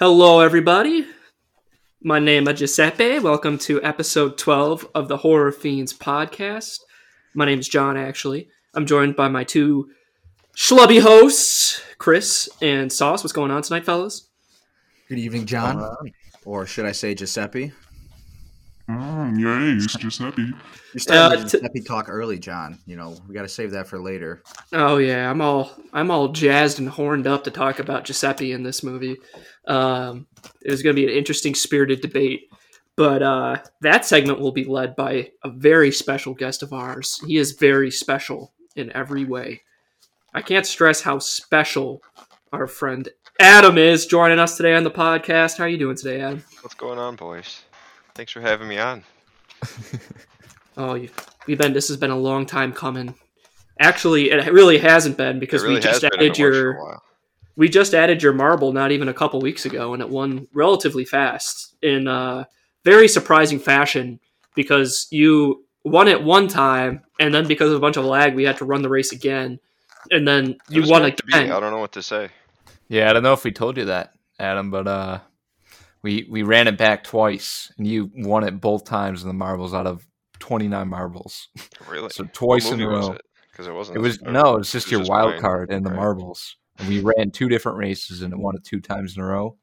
Hello, everybody. My name is Giuseppe. Welcome to episode 12 of the Horror Fiends podcast. My name is John, actually. I'm joined by my two schlubby hosts, Chris and Sauce. What's going on tonight, fellas? Good evening, John. or should I say Giuseppe? Mm, yeah, it's Giuseppe. You're starting Uh, the t- Giuseppe talk early, John. You know, we got to save that for later. Oh yeah, I'm all I'm all jazzed and horned up to talk about Giuseppe in this movie. Um, it was going to be an interesting, spirited debate, but uh, that segment will be led by a very special guest of ours. He is very special in every way. I can't stress how special our friend Adam is joining us today on the podcast. How are you doing today, Adam? What's going on, boys? Thanks for having me on. Oh, you, we've been. This has been a long time coming. Actually, it really hasn't been because really we just has been in added the works for your we just added your marble not even a couple weeks ago and it won relatively fast in a very surprising fashion because you won it one time and then because of a bunch of lag we had to run the race again and then you won meant again I don't know what to say. Yeah, I don't know if we told you that, Adam, but uh, we we ran it back twice, and you won it both times in the marbles out of twenty nine marbles. Really? So What twice in movie a row. Because it wasn't. It was uh, no, it's just was your just wild mine. card in the Right. marbles. And we ran two different races, and it won it two times in a row.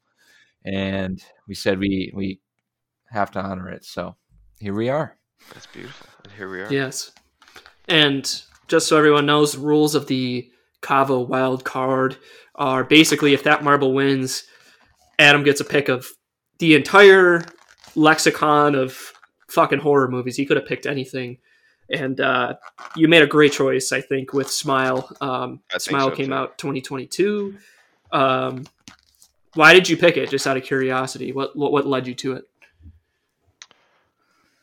And we said we we have to honor it, so here we are. That's beautiful. And here we are. yes and just so everyone knows the rules of the Cavo wild card are basically if that marble wins Adam gets a pick of the entire lexicon of fucking horror movies. He could have picked anything. And uh, you made a great choice, I think, with Smile. Um, Smile so, came too. out 2022. Um, why did you pick it? Just out of curiosity, what what, what led you to it?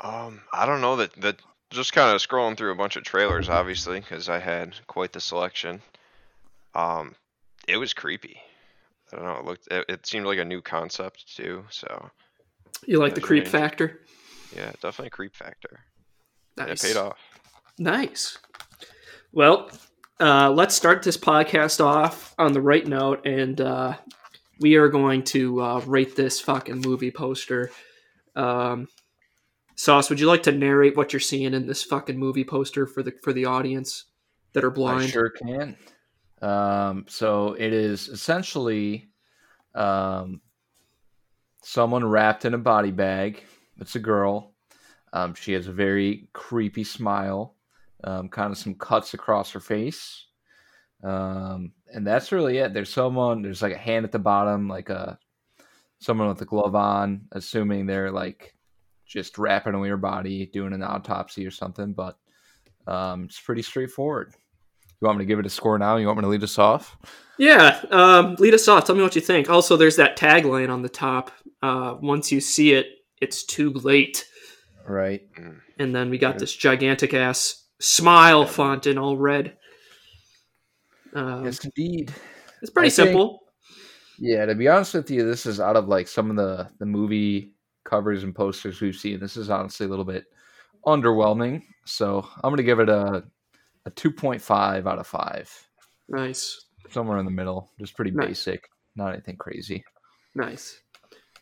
Um, I don't know that that just kind of scrolling through a bunch of trailers, obviously, because I had quite the selection. Um, it was creepy. I don't know. It looked. It, it seemed like a new concept too. So You like the creep factor? yeah, definitely creep factor. Nice. It paid off. Nice. Well, uh, let's start this podcast off on the right note, and uh, we are going to uh, rate this fucking movie poster. Um, Sauce, would you like to narrate what you're seeing in this fucking movie poster for the for the audience that are I blind? sure can. Um, so it is essentially um, someone wrapped in a body bag. It's a girl. Um, she has a very creepy smile, um, kind of some cuts across her face. Um, and that's really it. There's someone, there's like a hand at the bottom, like a someone with a glove on, assuming they're like just wrapping away her body, doing an autopsy or something. But um, it's pretty straightforward. You want me to give it a score now? You want me to lead us off? Yeah, um, lead us off. Tell me what you think. Also, there's that tagline on the top. Uh, Once you see it, it's too late. Right. And then we got this gigantic ass smile font in all red. Um, Yes, indeed. It's pretty I think- simple. Yeah, to be honest with you, this is out of like some of the the movie covers and posters we've seen. This is honestly a little bit underwhelming. So I'm gonna give it a a 2.5 out of five, Nice, somewhere in the middle. Just pretty Nice. basic, not anything crazy. nice.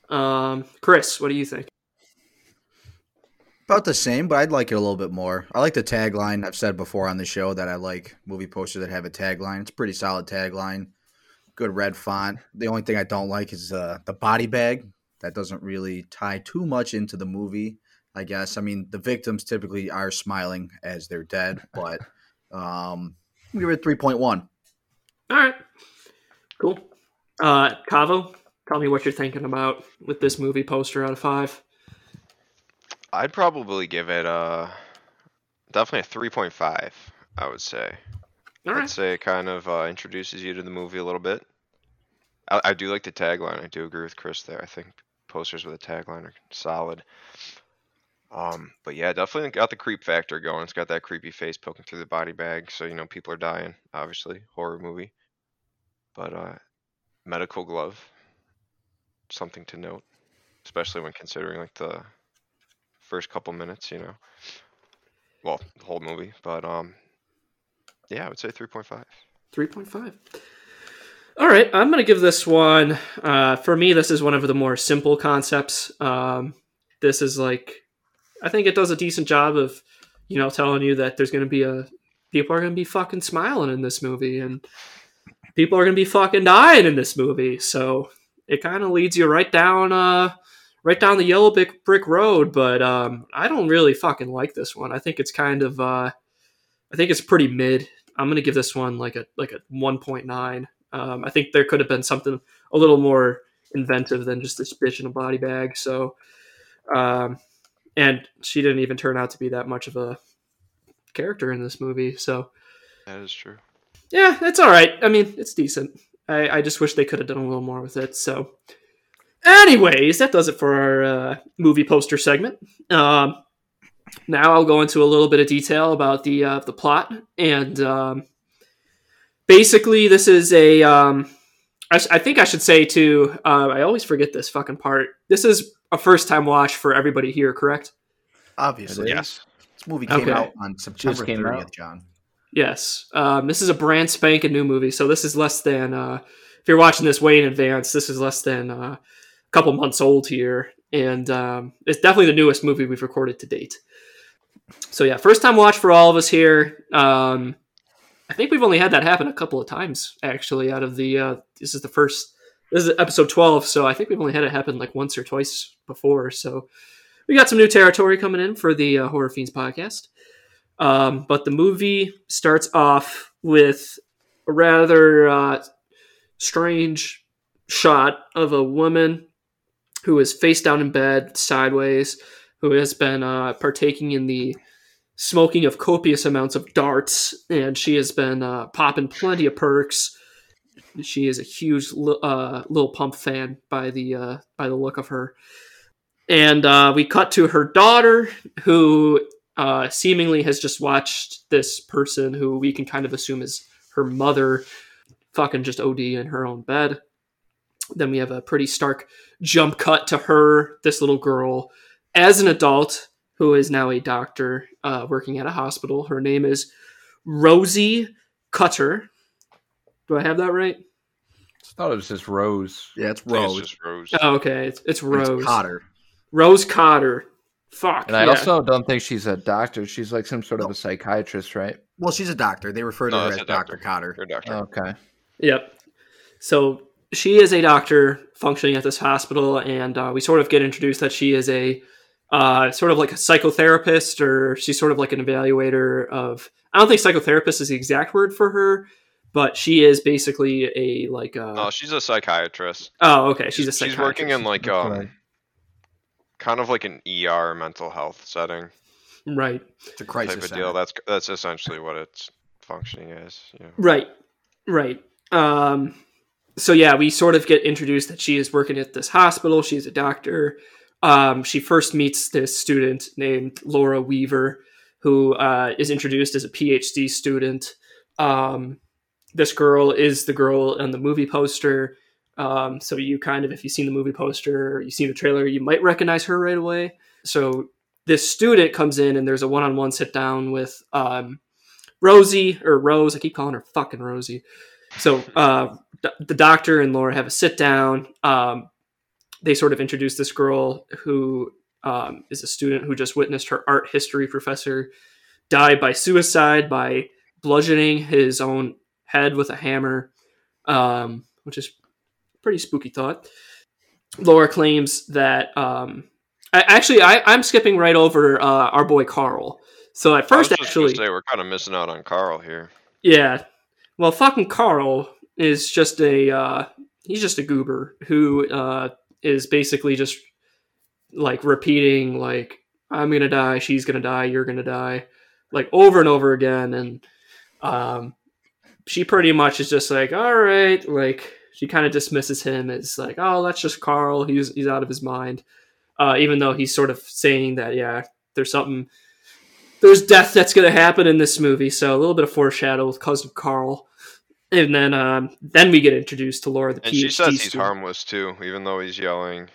Um, Chris, what do you think? About the same, but I'd like it a little bit more. I like the tagline. I've said before on the show that I like movie posters that have a tagline. It's a pretty solid tagline. Good red font. The only thing I don't like is uh, the body bag. That doesn't really tie too much into the movie, I guess. I mean, the victims typically are smiling as they're dead, but um, I'll give it 3.1. All right, cool. Uh, Cavo, tell me what you're thinking about with this movie poster out of five. I'd probably give it uh definitely a three point five. I would say. All I'd say it kind of uh, introduces you to the movie a little bit. I, I do like the tagline. I do agree with Chris there. I think posters with a tagline are solid. Um, but yeah, definitely got the creep factor going. It's got that creepy face poking through the body bag, so you know people are dying. Obviously, horror movie. But uh, medical glove, something to note, especially when considering like the first couple minutes. You know, well, the whole movie. But um, yeah, I would say three point five. three point five. All right, I'm gonna give this one. Uh, for me, this is one of the more simple concepts. Um, this is like, I think it does a decent job of, you know, telling you that there's gonna be a people are gonna be fucking smiling in this movie, and people are gonna be fucking dying in this movie. So it kind of leads you right down, uh, right down the yellow brick brick road. But um, I don't really fucking like this one. I think it's kind of, uh, I think it's pretty mid. I'm gonna give this one like a like a 1.9. Um, I think there could have been something a little more inventive than just this bitch in a body bag. So, um, and she didn't even turn out to be that much of a character in this movie. So, That is true. yeah, it's all right. I mean, it's decent. I, I just wish they could have done a little more with it. So, anyways, that does it for our uh, movie poster segment. Um, now I'll go into a little bit of detail about the uh, the plot and um, basically this is a um, I, sh- I think I should say too. Uh, I always forget this fucking part. This is a first time watch for everybody here, correct? Obviously, Yes. This movie came Okay. out on September came 30th, out. John. Yes. Um, this is a brand spanking new movie, so this is less than. Uh, if you're watching this way in advance, this is less than uh, a couple months old here, and um, it's definitely the newest movie we've recorded to date. So yeah, first time watch for all of us here. Um, I think we've only had that happen a couple of times actually. Out of the uh, this is the first. This is episode twelve, so I think we've only had it happen like once or twice before. So we got some new territory coming in for the uh, Horror Fiends podcast. Um, but the movie starts off with a rather uh, strange shot of a woman who is face down in bed, sideways, who has been uh, partaking in the smoking of copious amounts of darts, and she has been uh, popping plenty of perks. She is a huge uh, Pump fan by the uh, by the look of her. And uh, we cut to her daughter, who uh, seemingly has just watched this person who we can kind of assume is her mother fucking just OD in her own bed. Then we have a pretty stark jump cut to her, this little girl, as an adult who is now a doctor uh, working at a hospital. Her name is Rosie Cutter. Do I have that right? I thought it was just Rose. Yeah, it's Rose. It's just Rose. Oh, okay, it's, it's It's Rose. Cotter. Rose Cotter. Fuck. And I yeah. also don't think she's a doctor. She's like some sort of a psychiatrist, right? Well, she's a doctor. They refer to No, her as doctor. Dr. Cotter. Doctor. Okay. Yep. So she is a doctor functioning at this hospital, and uh, we sort of get introduced that she is a uh, sort of like a psychotherapist, or she's sort of like an evaluator of. I don't think psychotherapist is the exact word for her, but she is basically a like. Uh, no, she's a psychiatrist. oh, okay. She's a psychiatrist. She's working in like um, right. kind of like an ER mental health setting right. It's a type crisis of center. deal. That's that's essentially what it's functioning as. Yeah. Right. Right. Um, so yeah, we sort of get introduced that she is working at this hospital. She's a doctor. Um, she first meets this student named Laura Weaver, who uh, is introduced as a PhD student. Um, this girl is the girl in the movie poster. Um, so you kind of, if you've seen the movie poster or you've seen the trailer, you might recognize her right away. So this student comes in and there's a one-on-one sit down with um, Rosie or Rose. I keep calling her fucking Rosie. So uh, the doctor and Laura have a sit down. Um, they sort of introduce this girl who um, is a student who just witnessed her art history professor die by suicide by bludgeoning his own head with a hammer, um, which is pretty spooky thought. Laura claims that. Um, I, actually, I, I'm skipping right over uh, our boy Carl. So at I first, actually, say we're kind of missing out on Carl here. yeah. Well, fucking Carl is just a uh, he's just a goober who uh, is basically just like repeating like I'm gonna die, she's gonna die, you're gonna die, like over and over again, and um, she pretty much is just like all right, like she kind of dismisses him as like oh that's just Carl, he's he's out of his mind, uh, even though he's sort of saying that yeah there's something there's death that's going to happen in this movie. So a little bit of foreshadow with cousin Carl, and then um, then we get introduced to Laura, the And PhD she says he's student. harmless too, even though he's yelling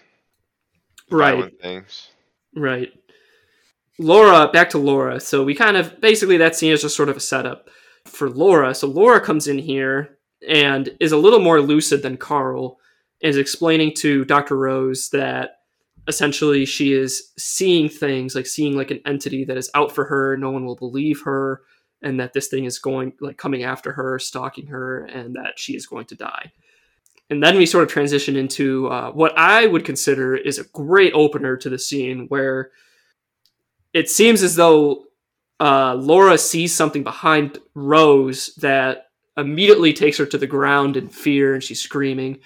Right, things. right. Laura, back to Laura. So we kind of basically that scene is just sort of a setup for Laura. So Laura comes in here and is a little more lucid than Carl, is explaining to Dr. Rose that essentially she is seeing things like seeing like an entity that is out for her no one will believe her and that this thing is going like coming after her stalking her and that she is going to die and then we sort of transition into uh, what i would consider is a great opener to the scene where it seems as though uh, laura sees something behind rose that immediately takes her to the ground in fear and she's screaming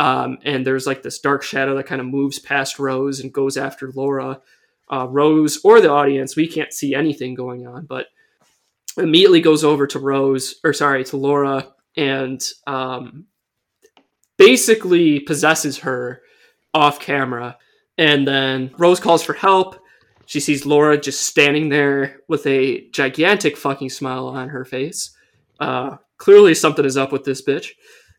um, and there's like this dark shadow that kind of moves past Rose and goes after Laura. Uh, Rose or the audience, we can't see anything going on, but immediately goes over to Rose, or sorry, to Laura, and um, basically possesses her off camera. And then Rose calls for help. She sees Laura just standing there with a gigantic fucking smile on her face. Uh, clearly, something is up with this bitch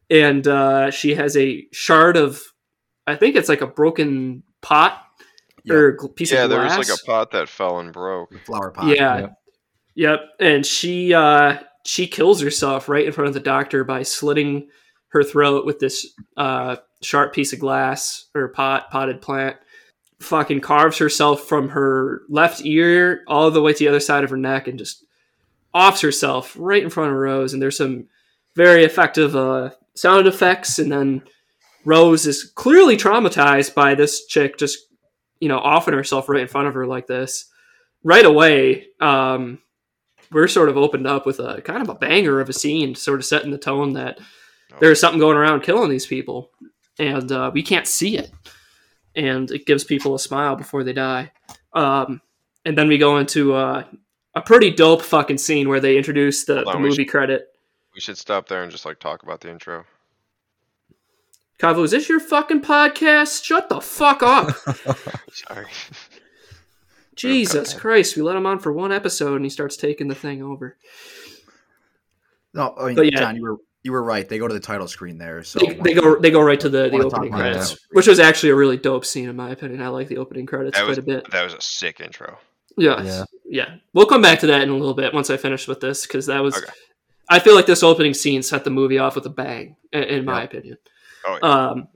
and uh, she has a shard of, I think it's like a broken pot Yep. or gl- piece Yeah, of glass. Yeah, there was like a pot that fell and broke. The Flower pot. yeah, Yeah. yep. And she uh, she kills herself right in front of the doctor by slitting her throat with this uh, sharp piece of glass or pot potted plant. Fucking carves herself from her left ear all the way to the other side of her neck and just offs herself right in front of Rose. And there's some very effective uh, sound effects. And then Rose is clearly traumatized by this chick just, you know, offing herself right in front of her like this. Right away, um, we're sort of opened up with a kind of a banger of a scene, sort of setting the tone that there's something going around killing these people, and uh, we can't see it, and it gives people a smile before they die. Um, and then we go into uh, a pretty dope fucking scene where they introduce the, Hold the on, we movie should- credit. We should stop there and just like talk about the intro. Kavo, is this your fucking podcast? Shut the fuck up. Sorry. Jesus Okay. Christ, we let him on for one episode and he starts taking the thing over. No, I mean, But yeah. John, you were you were right. They go to the title screen there. So They, they go they go right to the, the opening credits, which was actually a really dope scene in my opinion. I like the opening credits That quite was a bit. that was a sick intro. Yes. Yeah. Yeah. We'll come back to that in a little bit once I finish with this because that was. Okay. I feel like this opening scene set the movie off with a bang, i- in, my Yeah. opinion. Oh, yeah. Um,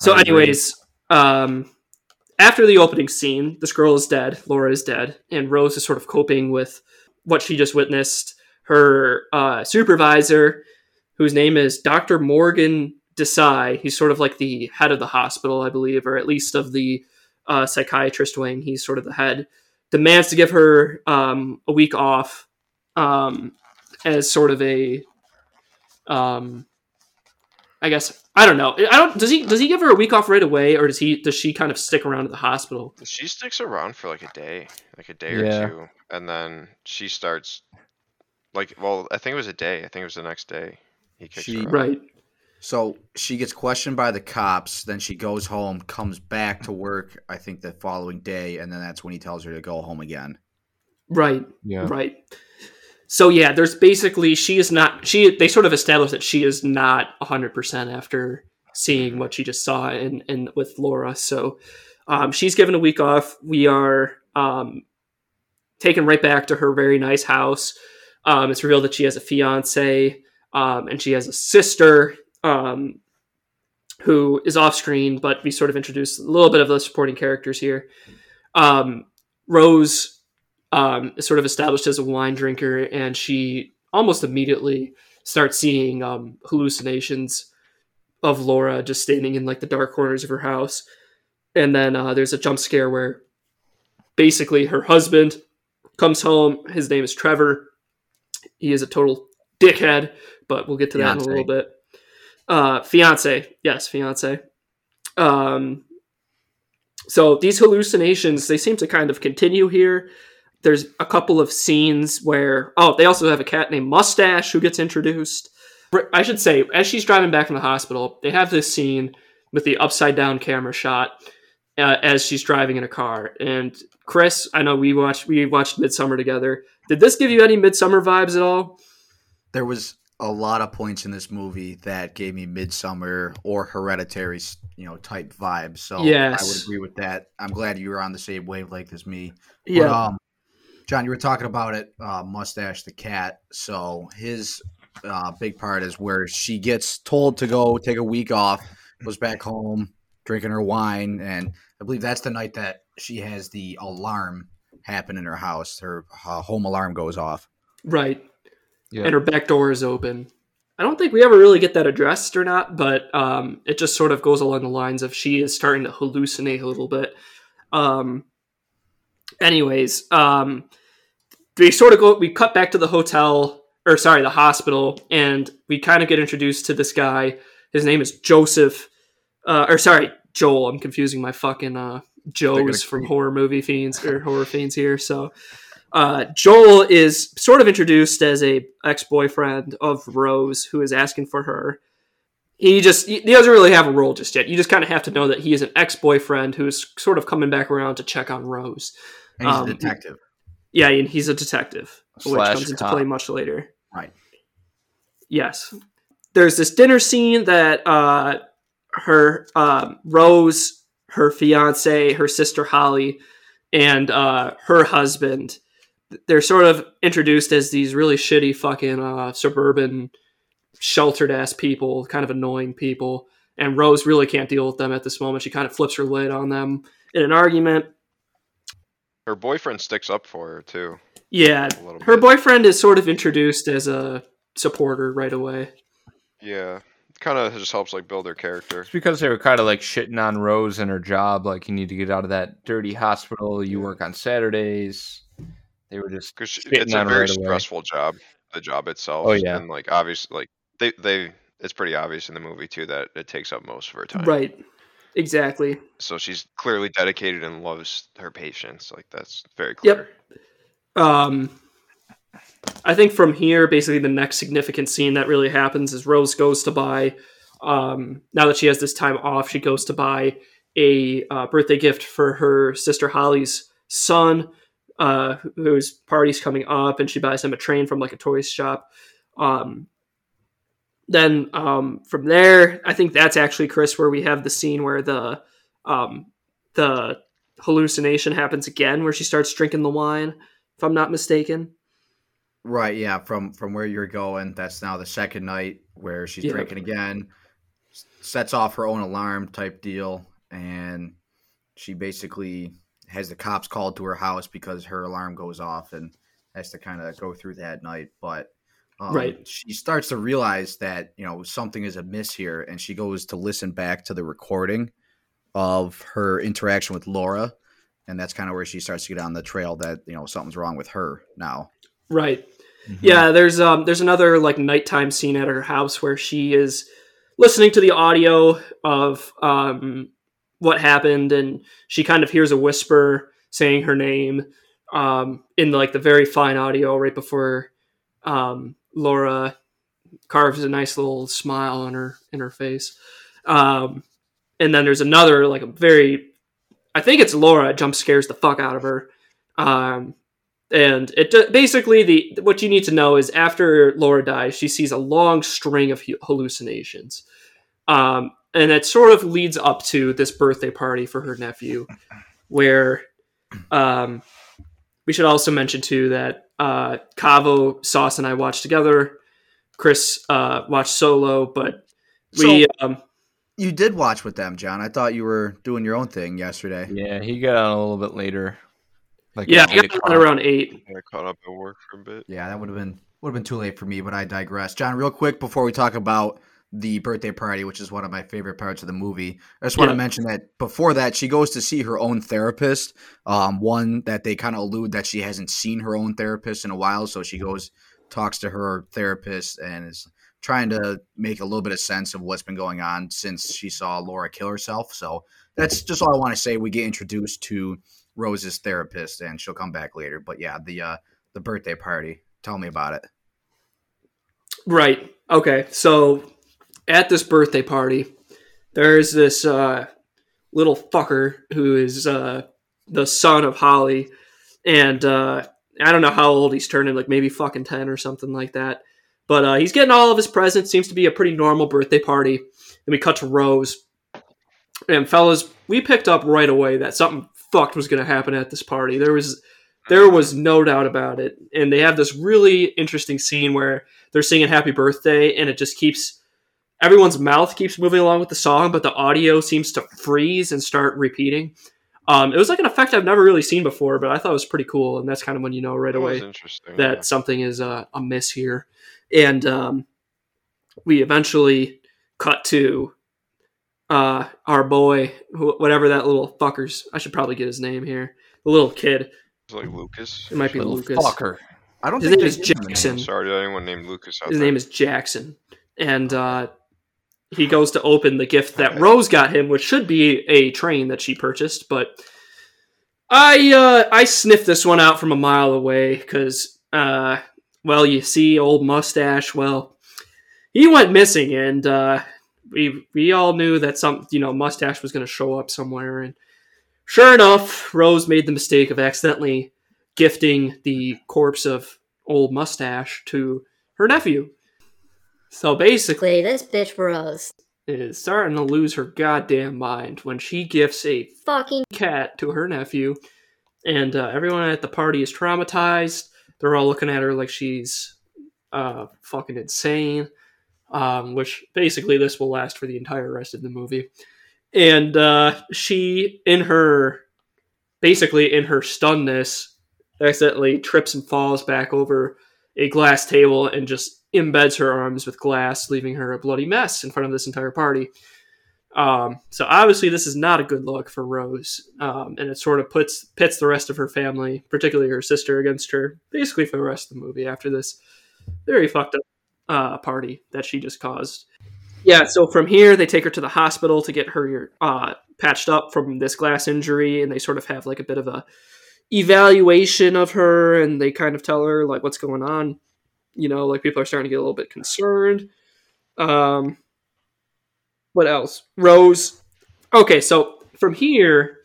so, I anyways, um, after the opening scene, this girl is dead. Laura is dead, and Rose is sort of coping with what she just witnessed. Her uh, supervisor, whose name is Dr. Morgan Desai, he's sort of like the head of the hospital, I believe, or at least of the uh, psychiatrist wing. He's sort of the head. Demands to give her um, a week off um, as sort of a um, I guess I don't know. I don't. Does he does he give her a week off right away, or does he does she kind of stick around at the hospital? She sticks around for like a day, like a day Yeah. or two, and then she starts. Like, well, I think it was a day. I think it was the next day. He kicks She- her out. Right. So she gets questioned by the cops. Then she goes home, comes back to work. I think the following day, and then that's when he tells her to go home again. Right. Yeah. Right. So yeah, there's basically she is not she. They sort of established that she is not 100 percent after seeing what she just saw in in with Laura. So um, she's given a week off. We are um, taken right back to her very nice house. Um, it's revealed that she has a fiance um, and she has a sister um, who is off screen, but we sort of introduce a little bit of the supporting characters here. Um, Rose um, is sort of established as a wine drinker, and she almost immediately starts seeing um, hallucinations of Laura just standing in like the dark corners of her house. And then uh, there's a jump scare where basically her husband comes home. His name is Trevor. He is a total dickhead, but we'll get to that in a little bit. Uh, fiance, yes, fiance. Um, so these hallucinations they seem to kind of continue here. There's a couple of scenes where oh, they also have a cat named Mustache who gets introduced. I should say, as she's driving back from the hospital, they have this scene with the upside down camera shot uh, as she's driving in a car. And Chris, I know we watched we watched Midsommar together. Did this give you any Midsommar vibes at all? There was a lot of points in this movie that gave me Midsommar or Hereditary, you know, type vibes. So I would agree with that. I'm glad you were on the same wavelength as me. But, Yeah, um, John, you were talking about it, uh, Mustache the cat. So his uh, big part is where she gets told to go take a week off, goes back home, drinking her wine, and I believe that's the night that she has the alarm happen in her house. Her uh, home alarm goes off. Right. Yeah. And her back door is open. I don't think we ever really get that addressed or not, but um, it just sort of goes along the lines of she is starting to hallucinate a little bit. Um, anyways, um, we sort of go, we cut back to the hotel, or sorry, the hospital, and we kind of get introduced to this guy. His name is Joseph, uh, or sorry, Joel. I'm confusing my fucking uh, Joes from horror movie fiends or horror fiends here. So, uh, Joel is sort of introduced as a ex boyfriend of Rose, who is asking for her. He just he doesn't really have a role just yet. You just kind of have to know that he is an ex boyfriend who is sort of coming back around to check on Rose. And he's Um, a detective. Yeah, and he's a detective, which Slash comes into cop. play much later. Right. Yes. There's this dinner scene that uh, her um, Rose, her fiance, her sister Holly, and uh, her husband. They're sort of introduced as these really shitty fucking uh, suburban, sheltered ass people, kind of annoying people. And Rose really can't deal with them at this moment. She kind of flips her lid on them in an argument. Her boyfriend sticks up for her too. Yeah, her bit. boyfriend is sort of introduced as a supporter right away. Yeah, kind of just helps like build her character. It's because they were kind of like shitting on Rose and her job. Like, you need to get out of that dirty hospital. You work on Saturdays. They were just Because it's a very right away. stressful job, the job itself. Oh, yeah. and like obviously, like they they it's pretty obvious in the movie too that it takes up most of her time. Right. Exactly. So she's clearly dedicated and loves her patients. Like that's very clear. Yep. Um, I think from here, basically, the next significant scene that really happens is Rose goes to buy. Um, now that she has this time off, she goes to buy a uh, birthday gift for her sister Holly's son, uh, whose party's coming up, and she buys him a train from like a toy shop. Um, then um, from there, I think that's actually Chris, where we have the scene where the um, the hallucination happens again, where she starts drinking the wine. If I'm not mistaken. Right, yeah. From from where you're going, that's now the second night where she's Yeah. drinking again, sets off her own alarm type deal, and she basically has the cops called to her house because her alarm goes off and has to kind of go through that night. But um, Right. she starts to realize that you know something is amiss here, and she goes to listen back to the recording of her interaction with Laura, and that's kind of where she starts to get on the trail that you know something's wrong with her now. Right. Yeah, there's um there's another like nighttime scene at her house where she is listening to the audio of um what happened and she kind of hears a whisper saying her name um in like the very fine audio right before um Laura carves a nice little smile on her in her face. Um and then there's another like a very I think it's Laura jump scares the fuck out of her. Um and it basically the what you need to know is after Laura dies, she sees a long string of hallucinations, um, and it sort of leads up to this birthday party for her nephew, where um, we should also mention too that uh, Cavo, Sauce, and I watched together. Chris uh, watched solo, but we um, You did watch with them, John. I thought you were doing your own thing yesterday. Yeah, he got on a little bit later. Like yeah, at I got on around eight. I caught up at work for a bit. Yeah, that would have been would have been too late for me, but I digress. John, real quick before we talk about the birthday party, which is one of my favorite parts of the movie, I just want Yeah. to mention that before that, she goes to see her own therapist. Um, one that they kind of allude that she hasn't seen her own therapist in a while, so she goes talks to her therapist and is trying to make a little bit of sense of what's been going on since she saw Laura kill herself. So that's just all I want to say. We get introduced to Rose's therapist, and she'll come back later. But yeah, the uh, the birthday party. Tell me about it. Right. Okay. So at this birthday party, there's this uh, little fucker who is uh, the son of Holly, and uh, I don't know how old he's turning, like maybe fucking ten or something like that. But uh, he's getting all of his presents. Seems to be a pretty normal birthday party. Then we cut to Rose, and fellas, we picked up right away that something fucked was going to happen at this party. There was There was no doubt about it. And they have this really interesting scene where they're singing Happy Birthday and it just keeps everyone's mouth keeps moving along with the song, but the audio seems to freeze and start repeating. Um, it was like an effect I've never really seen before, but I thought it was pretty cool. And that's kind of when you know right That away that yeah. something is uh, amiss here. And um, we eventually cut to uh, our boy, wh- whatever that little fucker's. I should probably get his name here. The little kid. It's like Lucas. It might be Little Lucas. fucker. I don't His think name is give him a name. Jackson. Sorry to anyone named Lucas out His there. name is Jackson, and uh, he goes to open the gift that. Rose got him, which should be a train that she purchased. But I uh, I sniffed this one out from a mile away because, uh, well, you see, old mustache. Well, he went missing, and uh, we we all knew that some you know mustache was going to show up somewhere, and sure enough, Rose made the mistake of accidentally gifting the corpse of old mustache to her nephew. So basically, this bitch Rose. is starting to lose her goddamn mind when she gifts a Fucking cat to her nephew, and uh, everyone at the party is traumatized. They're all looking at her like she's uh, fucking insane. Um, which basically this will last for the entire rest of the movie. And uh, she, in her basically in her stunness, accidentally trips and falls back over a glass table and just embeds her arms with glass, leaving her a bloody mess in front of this entire party. Um, so obviously, this is not a good look for Rose, um, and it sort of puts pits the rest of her family, particularly her sister, against her, basically for the rest of the movie. After this very fucked up uh, party that she just caused. Yeah, so from here they take her to the hospital to get her uh, patched up from this glass injury, and they sort of have like a bit of a evaluation of her, and they kind of tell her like what's going on. You know, like people are starting to get a little bit concerned. Um, what else? Rose. Okay, so from here,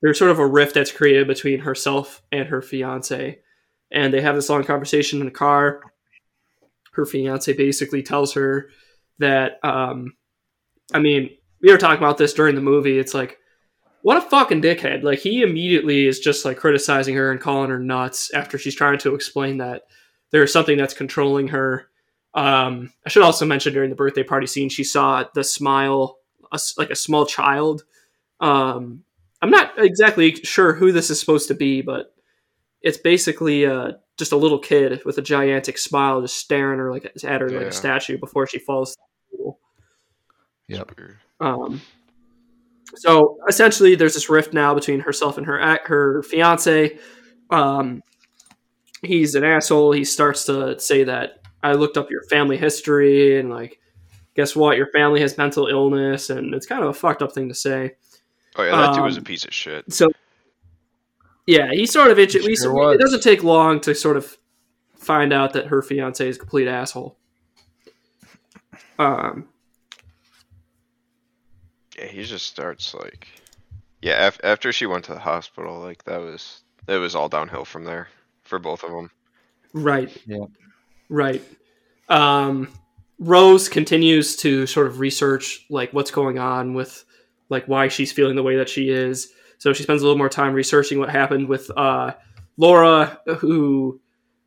there's sort of a rift that's created between herself and her fiance, and they have this long conversation in the car. Her fiance basically tells her that, um, I mean, we were talking about this during the movie. It's like, what a fucking dickhead! Like he immediately is just like criticizing her and calling her nuts after she's trying to explain that there's something that's controlling her. Um, I should also mention during the birthday party scene, she saw the smile, a like a small child. Um, I'm not exactly sure who this is supposed to be, but it's basically uh, just a little kid with a gigantic smile, just staring her like at her like a statue before she falls. Yep. Um, so essentially, there's this rift now between herself and her her fiance. Um, he's an asshole. He starts to say that I looked up your family history and like, guess what? Your family has mental illness, and it's kind of a fucked up thing to say. Oh yeah, that dude was a Um, piece of shit. So, yeah, he sort of itch- we- Sure was. It doesn't take long to sort of find out that her fiance is a complete asshole. Um, Yeah, he just starts like, yeah. Af- after she went to the hospital, like that was it was all downhill from there for both of them. Right. Yeah. Right. Um, Rose continues to sort of research like what's going on with like why she's feeling the way that she is. So she spends a little more time researching what happened with uh, Laura, who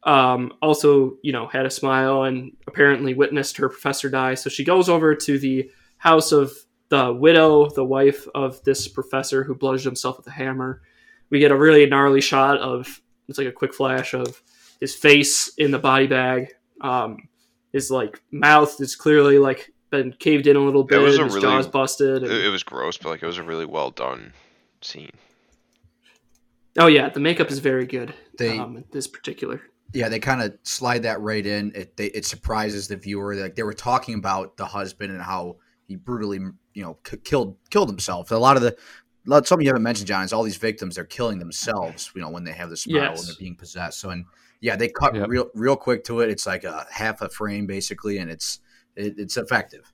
um, also you know had a smile and apparently witnessed her professor die. So she goes over to the house of the widow, the wife of this professor who bludgeoned himself with a hammer. We get a really gnarly shot of it's like a quick flash of his face in the body bag. Um, his like mouth is clearly like been caved in a little bit. was a his really- jaw's busted. and- It, it was gross, but like it was a really well done scene. oh yeah, the makeup is very good. They- um, this particular. Yeah, they kind of slide that right in. It they, it surprises the viewer. Like they were talking about the husband and how he brutally, you know, k- killed killed himself. A lot of the lot- something you haven't mentioned, John, is all these victims they're killing themselves. You know, when they have the smile Yes. and they're being possessed. So and yeah, they cut Yep. real real quick to it. It's like a half a frame basically, and it's it, it's effective.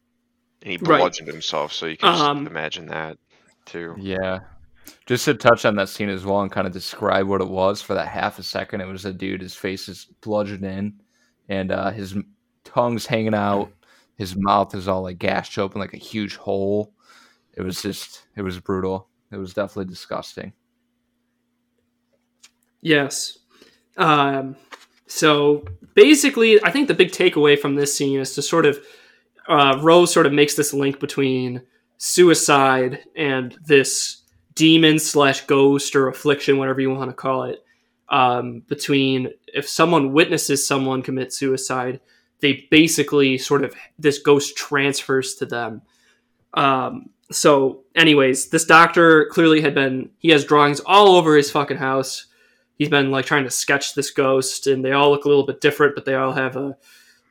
And he Right. bludgeoned himself, so you can just Um, imagine that too. Yeah. Just to touch on that scene as well and kind of describe what it was for that half a second. It was a dude, his face is bludgeoned in, and uh, his tongue's hanging out. His mouth is all like gashed open, like a huge hole. It was just, it was brutal. It was definitely disgusting. Yes. Um, so basically, I think the big takeaway from this scene is to sort of uh, Rose sort of makes this link between suicide and this demon slash ghost or affliction, whatever you want to call it. Um, between if someone witnesses someone commit suicide, they basically sort of this ghost transfers to them. Um, so, anyways, this doctor clearly had been he has drawings all over his fucking house. He's been like trying to sketch this ghost, and they all look a little bit different, but they all have a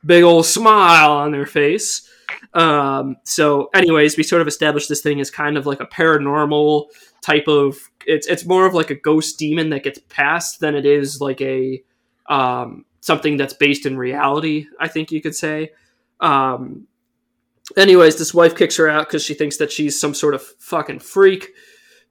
big old smile on their face. Um, so, anyways, we sort of established this thing as kind of like a paranormal type of. It's it's more of like a ghost demon that gets passed than it is like a um, something that's based in reality. I think you could say. Um, anyways, this wife kicks her out because she thinks that she's some sort of fucking freak.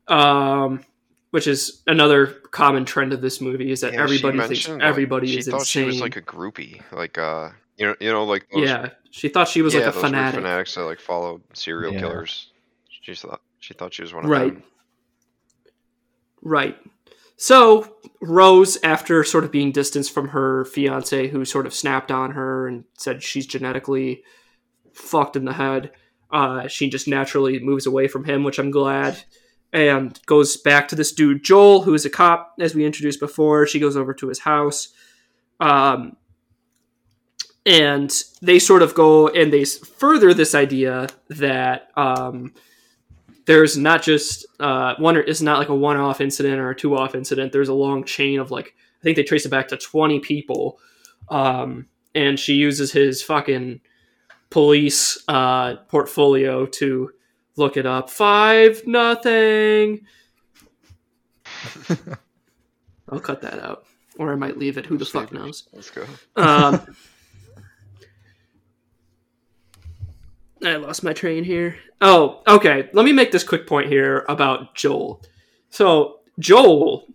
Um, which is another common trend of this movie is that Yeah, she everybody thinks mentioned, like, she is thought insane. she was like a groupie, like uh, you know, you know, like those, yeah, she thought she was yeah, like a those weird fanatic. fanatics that like follow serial Yeah. killers. She thought she thought she was one of Right. them. Right. So Rose, after sort of being distanced from her fiance, who sort of snapped on her and said she's genetically fucked in the head, uh, she just naturally moves away from him, which I'm glad, and goes back to this dude Joel, who is a cop, as we introduced before. She goes over to his house, um, and they sort of go and they further this idea that. Um, there's not just uh, one it's not like a one-off incident or a two-off incident there's a long chain of like i think they trace it back to 20 people um, and she uses his fucking police uh, portfolio to look it up five nothing i'll cut that out or i might leave it who the fuck knows Let's go. um, I lost my train here. Oh, okay. Let me make this quick point here about Joel. So, Joel,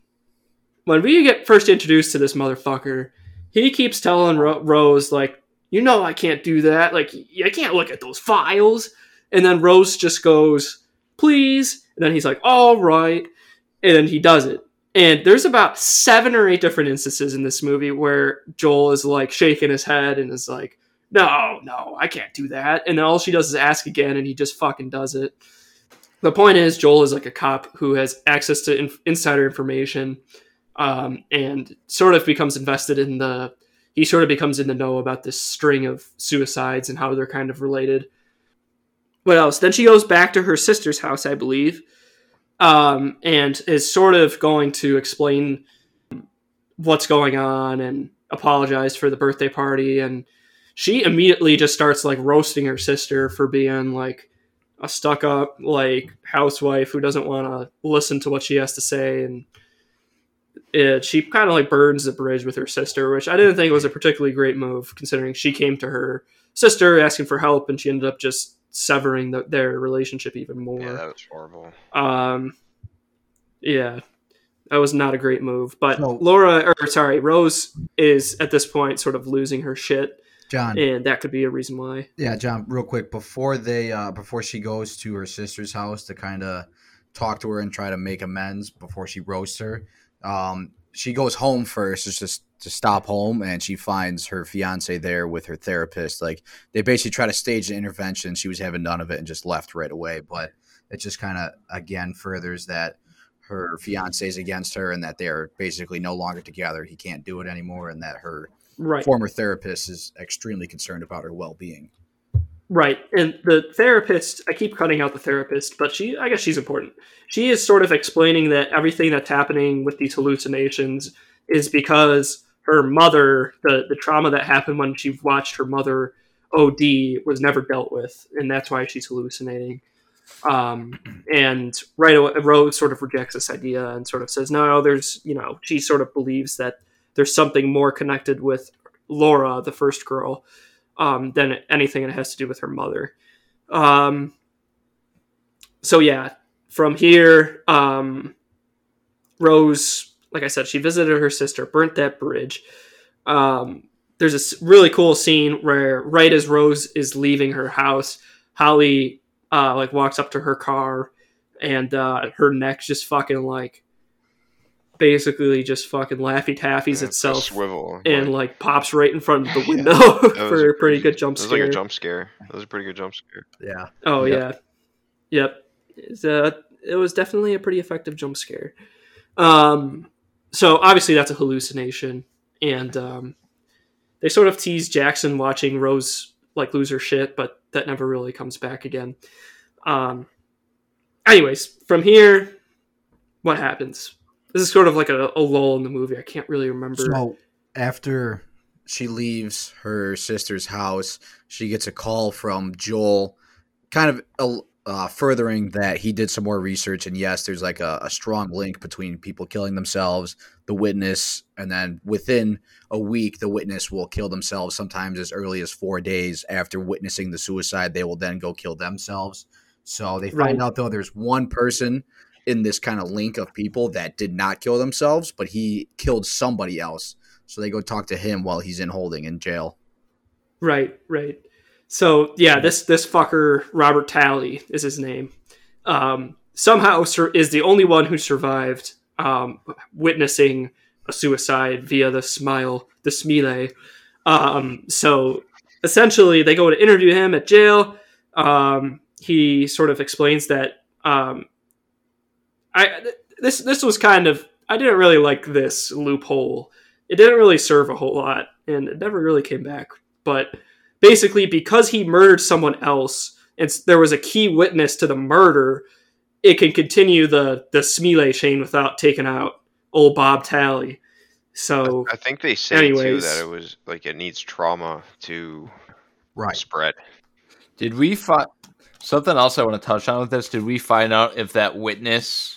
when we get first introduced to this motherfucker, he keeps telling Ro- Rose, like, you know, I can't do that. Like, I can't look at those files. And then Rose just goes, please. And then he's like, all right. And then he does it. And there's about seven or eight different instances in this movie where Joel is like shaking his head and is like, no, no, I can't do that. And then all she does is ask again, and he just fucking does it. The point is, Joel is like a cop who has access to in- insider information um, and sort of becomes invested in the. He sort of becomes in the know about this string of suicides and how they're kind of related. What else? Then she goes back to her sister's house, I believe, um, and is sort of going to explain what's going on and apologize for the birthday party and she immediately just starts like roasting her sister for being like a stuck up like housewife who doesn't want to listen to what she has to say and it, she kind of like burns the bridge with her sister which i didn't think was a particularly great move considering she came to her sister asking for help and she ended up just severing the, their relationship even more Yeah, that was horrible. um, yeah, that was not a great move. But So- Laura, or sorry, Rose is at this point sort of losing her shit, John. and that could be a reason why. Yeah, John, real quick before they uh before she goes to her sister's house to kind of talk to her and try to make amends before she roasts her. Um she goes home first just to, to stop home and she finds her fiance there with her therapist. Like they basically try to stage an intervention. She was having none of it and just left right away. But it just kind of again furthers that her fiance is against her and that they're basically no longer together. He can't do it anymore and that her Right, former therapist is extremely concerned about her well-being right. And the therapist, I keep cutting out the therapist, but she, I guess she's important. She is sort of explaining that everything that's happening with these hallucinations is because her mother, the the trauma that happened when she watched her mother OD was never dealt with, and that's why she's hallucinating. Um, and right away, Rose sort of rejects this idea and sort of says, no, there's, you know, she sort of believes that there's something more connected with Laura, the first girl, um, than anything that has to do with her mother. Um, so yeah, from here, um, Rose, like I said, she visited her sister, burnt that bridge. Um, there's a really cool scene where right as Rose is leaving her house, Holly uh, like walks up to her car, and uh, her neck just fucking like basically just fucking laffy taffies Yeah, itself swivel and like- like pops right in front of the window that was for a pretty good jump It was scare. like a jump scare. That was a pretty good jump scare. Yeah. Oh Yep. yeah, yep. It's, uh, it was definitely a pretty effective jump scare. Um, so obviously that's a hallucination, and um, they sort of tease Jackson watching Rose like lose her shit, but that never really comes back again. Um, anyways, from here, what happens? This is sort of like a, a lull in the movie. I can't really remember. So after she leaves her sister's house, she gets a call from Joel, kind of uh, furthering that he did some more research. And yes, there's like a, a strong link between people killing themselves, the witness, and then within a week, the witness will kill themselves. Sometimes as early as four days after witnessing the suicide, they will then go kill themselves. So they find Right. out though there's one person in this kind of link of people that did not kill themselves, but he killed somebody else. So they go talk to him while he's in holding in jail. Right, right. So yeah, this this fucker Robert Talley is his name. Um, somehow sur- is the only one who survived um, witnessing a suicide via the smile, the smile. Um, so essentially, they go to interview him at jail. Um, he sort of explains that um, I this this was kind of I didn't really like this loophole. It didn't really serve a whole lot, and it never really came back. But basically, because he murdered someone else, and there was a key witness to the murder, it can continue the the Smile chain without taking out old Bob Talley. So I think they say too that it was like it needs trauma to Right. spread. Did we find something else I want to touch on with this? Did we find out if that witness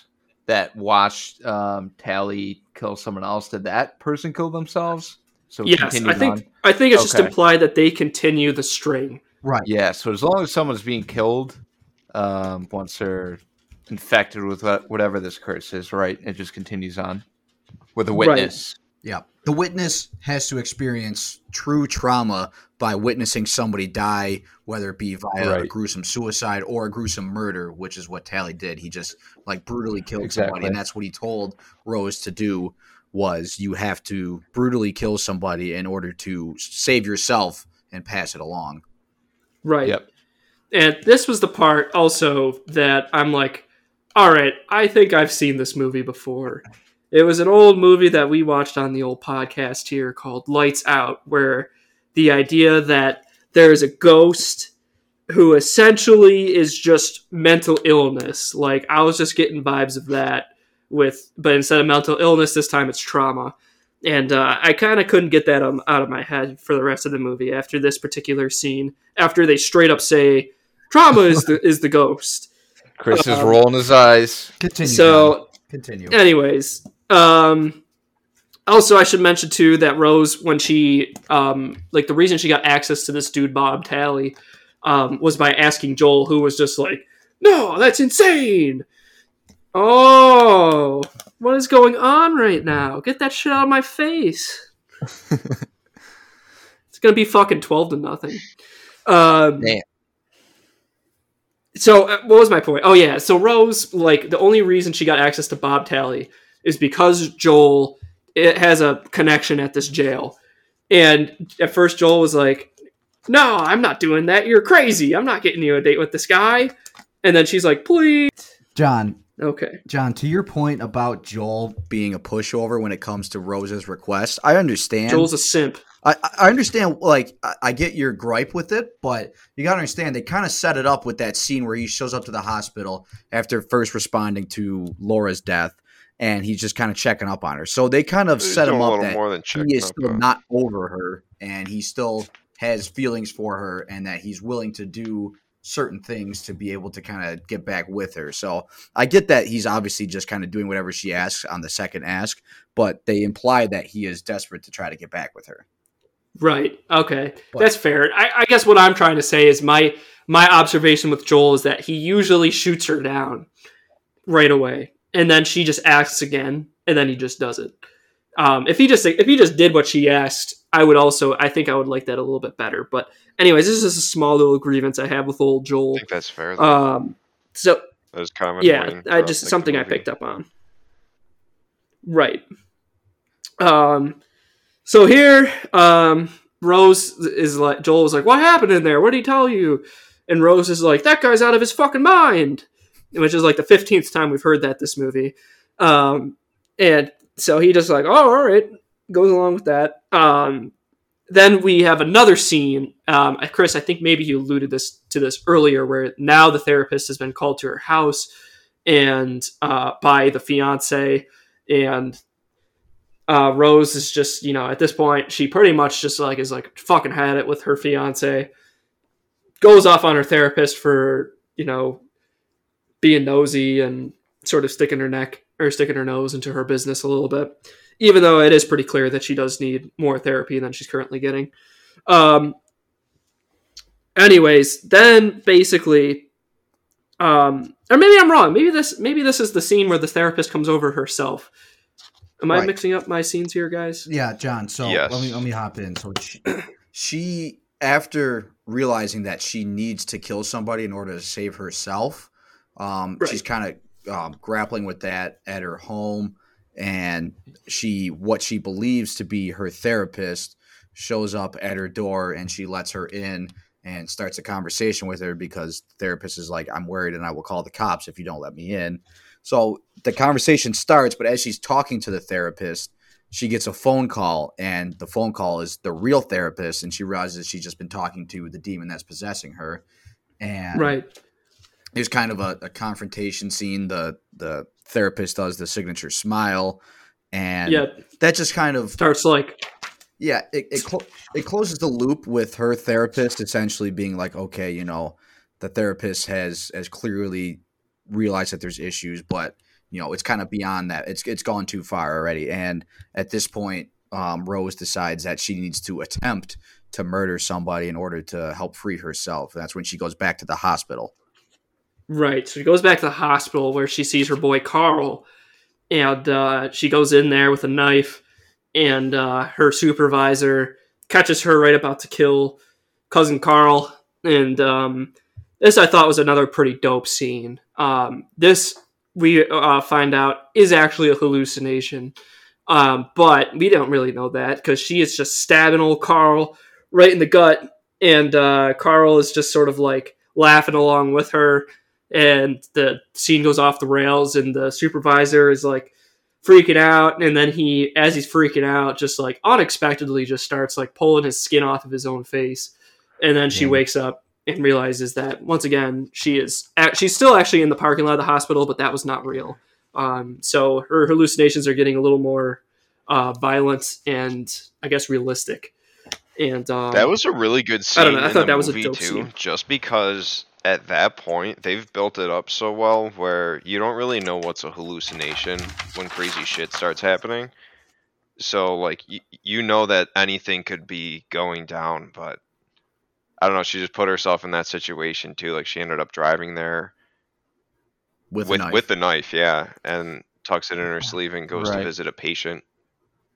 that watched um, Talley kill someone else did that person kill themselves? So yes, I think on? I think it's just implied that they continue the string. Right. Yeah. So as long as someone's being killed, um, once they're infected with whatever this curse is, right? It just continues on with a Right. witness. Yeah. The witness has to experience true trauma by witnessing somebody die, whether it be via a gruesome suicide or a gruesome murder, which is what Talley did. He just like brutally killed somebody, and that's what he told Rose to do was you have to brutally kill somebody in order to save yourself and pass it along. Right. Yep. And this was the part also that I'm like, all right, I think I've seen this movie before. It was an old movie that we watched on the old podcast here called Lights Out, where the idea that there is a ghost who essentially is just mental illness. Like I was just getting vibes of that with, but instead of mental illness, this time it's trauma. And uh, I kind of couldn't get that um, out of my head for the rest of the movie after this particular scene. After they straight up say, "Trauma is the is the ghost." Chris is Um, rolling his eyes. Continue. So continue. anyways um also i should mention too that rose when she um like the reason she got access to this dude bob talley um was by asking joel who was just like no that's insane oh what is going on right now get that shit out of my face it's gonna be fucking 12 to nothing um Damn. so uh, what was my point? Oh yeah, so Rose, like the only reason she got access to Bob Talley is because Joel it has a connection at this jail. And at first Joel was like, "No, I'm not doing that. You're crazy. I'm not getting you a date with this guy." And then she's like, "Please." John, Okay. John, to your point about Joel being a pushover when it comes to Rose's request, I understand. Joel's a simp. I, I understand, like, I, I get your gripe with it, but you got to understand, they kind of set it up with that scene where he shows up to the hospital after first responding to Laura's death, and he's just kind of checking up on her. So they kind of He's set him up that more than checking he is still though. not over her, and he still has feelings for her, and that he's willing to do certain things to be able to kind of get back with her. So I get that he's obviously just kind of doing whatever she asks on the second ask, but they imply that he is desperate to try to get back with her. Right. Okay. But- That's fair. I, I guess what I'm trying to say is my my observation with Joel is that he usually shoots her down right away, and then she just asks again, and then he just does it. Um, if he just if he just did what she asked, I would also I think I would like that a little bit better. But anyways, this is just a small little grievance I have with old I Joel. think that's fair. Though. Um, so that was kind of yeah, I just something I picked up on. Right. Um. So here, um, Rose is like Joel is like, "What happened in there? What did he tell you?" And Rose is like, "That guy's out of his fucking mind," which is like the fifteenth time we've heard that this movie. Um, and so he just like, "Oh, all right," goes along with that. Um, then we have another scene. Um, Chris, I think maybe you alluded this to this earlier, where now the therapist has been called to her house and uh, by the fiance, and uh, Rose is just you know at this point she pretty much just like is like fucking had it with her fiance, goes off on her therapist for you know being nosy and sort of sticking her neck or sticking her nose into her business a little bit even though it is pretty clear that she does need more therapy than she's currently getting. Um, anyways, then basically, um, or maybe I'm wrong. Maybe this maybe this is the scene where the therapist comes over herself. Am I mixing up my scenes here, guys? Yeah, John. So Yes. let me let me hop in. So she, she, after realizing that she needs to kill somebody in order to save herself, um, Right. she's kind of um, grappling with that at her home, and she what she believes to be her therapist shows up at her door, and she lets her in and starts a conversation with her because the therapist is like, "I'm worried, and I will call the cops if you don't let me in." So the conversation starts, but as she's talking to the therapist, she gets a phone call, and the phone call is the real therapist, and she realizes she's just been talking to the demon that's possessing her. And Right. There's kind of a, a confrontation scene. The the therapist does the signature smile, and Yeah. that just kind of Starts like yeah, it it, clo- it closes the loop with her therapist essentially being like, okay, you know, the therapist has has clearly realized that there's issues, but you know, it's kind of beyond that. It's it's gone too far already, and at this point, um, Rose decides that she needs to attempt to murder somebody in order to help free herself. That's when she goes back to the hospital. Right. So she goes back to the hospital where she sees her boy Carl, and uh, she goes in there with a knife, and uh, her supervisor catches her right about to kill cousin Carl. And um, this I thought was another pretty dope scene. Um, this we uh, find out is actually a hallucination, um, but we don't really know that because she is just stabbing old Carl right in the gut, and uh, Carl is just sort of like laughing along with her and the scene goes off the rails and the supervisor is like freaking out and then he as he's freaking out just like unexpectedly just starts like pulling his skin off of his own face and then she Yeah. wakes up and realizes that once again she is she's still actually in the parking lot of the hospital but that was not real um, so her hallucinations are getting a little more uh, violent and i guess realistic and um, That was a really good scene I don't know, I thought that was a dope too, scene. just because at that point they've built it up so well where you don't really know what's a hallucination when crazy shit starts happening. So like y- you know that anything could be going down, but I don't know. She just put herself in that situation too. Like she ended up driving there With, with a knife. with the knife, yeah, and tucks it in her sleeve and goes to visit a patient.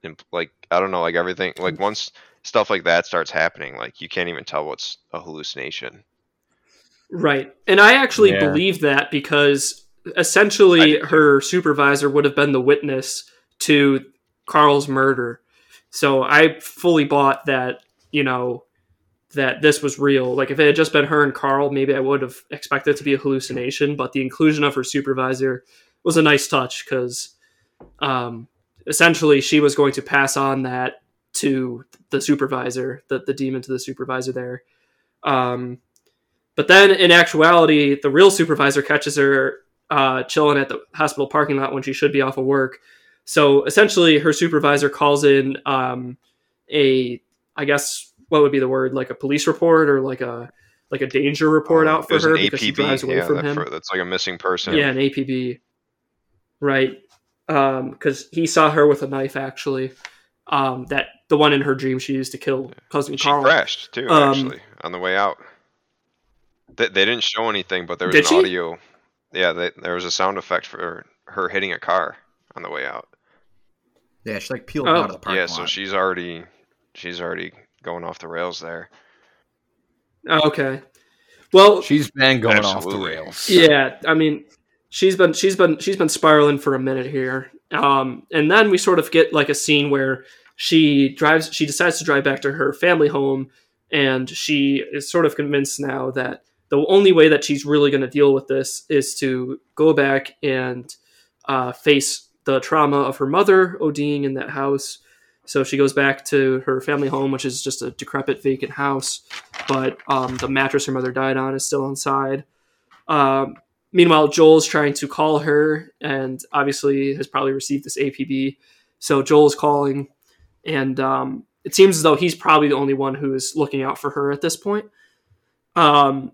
And like I don't know, like everything, like mm. once stuff like that starts happening, like you can't even tell what's a hallucination. Right. And I actually Yeah. believe that because essentially too. her supervisor would have been the witness to Carl's murder. So I fully bought that, you know, that this was real. Like if it had just been her and Carl, maybe I would have expected it to be a hallucination, but the inclusion of her supervisor was a nice touch because um, essentially she was going to pass on that to the supervisor, the, the demon to the supervisor there. Um, but then in actuality, the real supervisor catches her uh, chilling at the hospital parking lot when she should be off of work. So essentially, her supervisor calls in um, a, I guess, what would be the word, like a police report or like a like a danger report Um, out for there's her an because she drives away yeah, from that him. for- that's like a missing person. Yeah, an APB. Right. Because he saw her with a knife, actually. Um, that the one in her dream she used to kill cousin She Carl. crashed too, Um, actually, on the way out. They, they didn't show anything, but there was Did an she? audio. Yeah, they, there was a sound effect for her hitting a car on the way out. yeah, she like peeled Oh. out of the parking yeah, lot. so she's already she's already going off the rails there. Oh, okay. Well, She's been going off Absolutely. the rails. yeah. I mean, she's been she's been she's been spiraling for a minute here, Um, and then we sort of get like a scene where she drives, she decides to drive back to her family home, and she is sort of convinced now that the only way that she's really going to deal with this is to go back and uh, face the trauma of her mother ODing in that house. So she goes back to her family home, which is just a decrepit, vacant house, but um, the mattress her mother died on is still inside. Um, meanwhile, Joel's trying to call her, and obviously has probably received this APB. So Joel's calling, and um, it seems as though he's probably the only one who is looking out for her at this point. Um,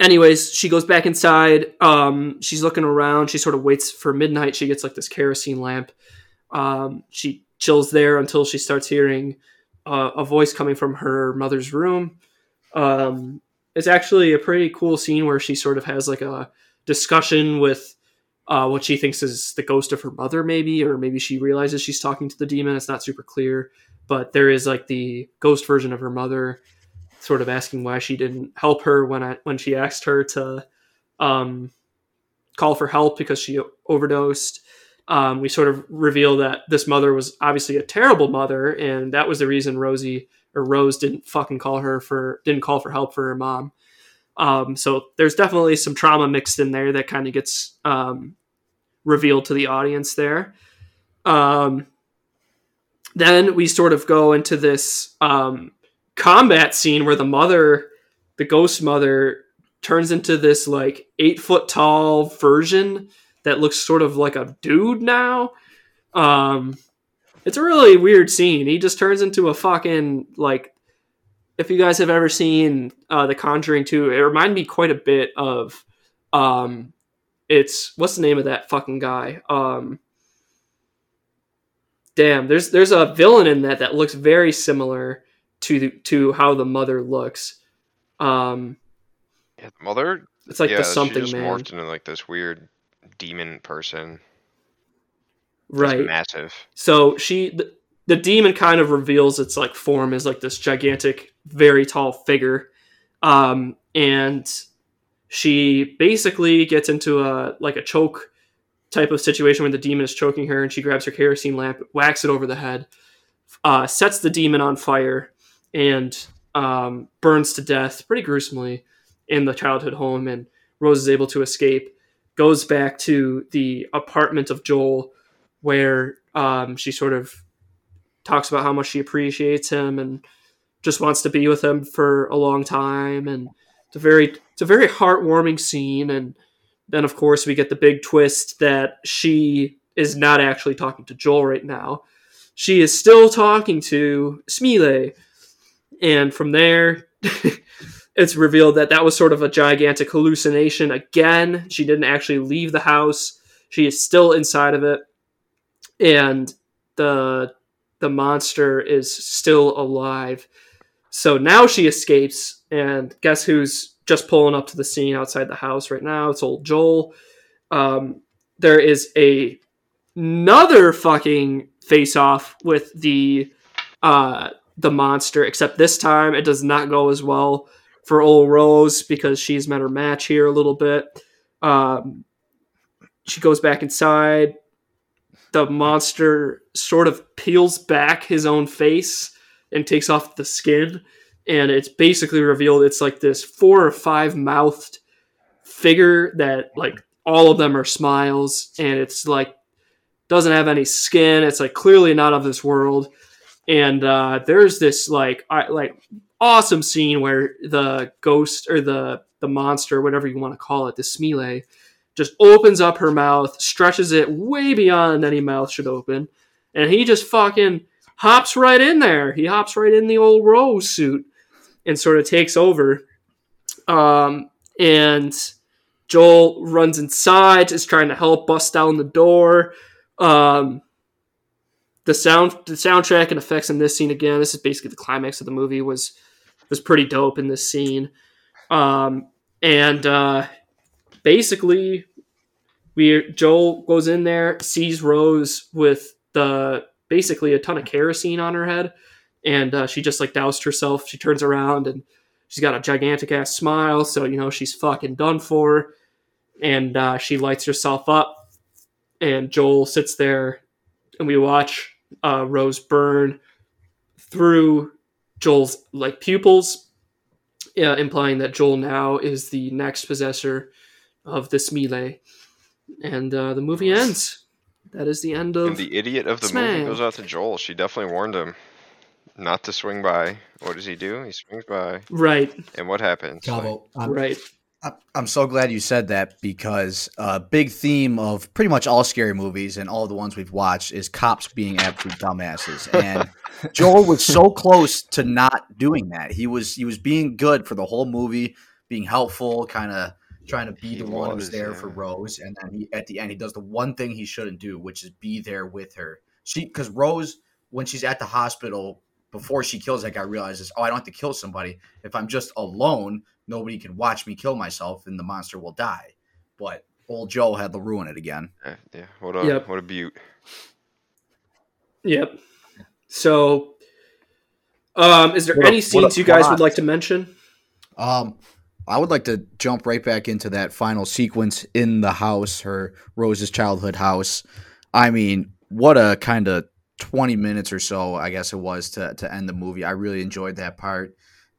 anyways, she goes back inside. Um, she's looking around. She sort of waits for midnight. She gets like this kerosene lamp. Um, she chills there until she starts hearing uh, a voice coming from her mother's room. Um, it's actually a pretty cool scene where she sort of has like a discussion with uh, what she thinks is the ghost of her mother, maybe, or maybe she realizes she's talking to the demon. It's not super clear, but there is like the ghost version of her mother, sort of asking why she didn't help her when I when she asked her to um, call for help because she overdosed. Um, we sort of reveal that this mother was obviously a terrible mother, and that was the reason Rosie or Rose didn't fucking call her for didn't call for help for her mom. Um, so there's definitely some trauma mixed in there that kind of gets um, revealed to the audience there. Um, then we sort of go into this um, combat scene where the mother, the ghost mother, turns into this like eight foot tall version that looks sort of like a dude now. Um, it's a really weird scene. He just turns into a fucking like. If you guys have ever seen uh, The Conjuring 2, it reminded me quite a bit of. Um, it's what's the name of that fucking guy? Um, damn, there's there's a villain in that that looks very similar to to how the mother looks. Um, Yeah, the mother. it's like yeah, the something man, morphed into like this weird demon person. It's right? massive. So she, the, the demon kind of reveals its like form as like this gigantic, very tall figure, um, and she basically gets into a like a choke type of situation where the demon is choking her, and she grabs her kerosene lamp, whacks it over the head, uh, sets the demon on fire, and um, burns to death pretty gruesomely in the childhood home. And Rose is able to escape, goes back to the apartment of Joel where um, she sort of talks about how much she appreciates him and just wants to be with him for a long time and it's a very it's a very heartwarming scene and then of course we get the big twist that she is not actually talking to Joel right now she is still talking to Smile and from there it's revealed that that was sort of a gigantic hallucination again she didn't actually leave the house she is still inside of it and the the monster is still alive. So now she escapes, and guess who's just pulling up to the scene outside the house right now? It's old Joel. Um, there is a another fucking face off with the uh, the monster, except this time it does not go as well for old Rose because she's met her match here a little bit. Um, she goes back inside. The monster sort of peels back his own face and takes off the skin and it's basically revealed it's like this four or five mouthed figure that like all of them are smiles and it's like doesn't have any skin. It's like clearly not of this world and uh there's this like I, like awesome scene where the ghost or the the monster whatever you want to call it the smile just opens up her mouth, stretches it way beyond any mouth should open, and he just fucking hops right in there. He hops right in the old rose suit and sort of takes over. Um, and Joel runs inside, is trying to help bust down the door. Um, the sound, the soundtrack and effects in this scene again. This is basically the climax of the movie. was was pretty dope in this scene. Um, and uh, basically we Joel goes in there, sees Rose with the basically a ton of kerosene on her head, and uh, she just like doused herself. She turns around and she's got a gigantic ass smile, so you know she's fucking done for. And uh, she lights herself up, and Joel sits there, and we watch uh, Rose burn through Joel's like pupils, yeah, implying that Joel now is the next possessor of this melee. And uh, the movie ends. That is the end of And the idiot of the Smash. movie goes out to Joel. She definitely warned him not to swing by. What does he do? He swings by. right, And what happens? Like, right. I'm- I'm so glad you said that because a big theme of pretty much all scary movies and all the ones we've watched is cops being absolute dumbasses. And Joel was so close to not doing that. He was he was being good for the whole movie, being helpful, kind of trying to be He the one who's there yeah. for Rose. And then he at the end he does the one thing he shouldn't do, which is be there with her. She because Rose when she's at the hospital before she kills that guy realizes, oh, I don't have to kill somebody. If I'm just alone, nobody can watch me kill myself and the monster will die. But old Joe had to ruin it again. eh, yeah. What a Yep. what a beaut. Yep. So, um, is there What a- any a scenes you guys plot. would like to mention? Um, I would like to jump right back into that final sequence in the house, her Rose's childhood house. I mean, what a kind of 20 minutes or so, I guess it was to, to end the movie. I really enjoyed that part.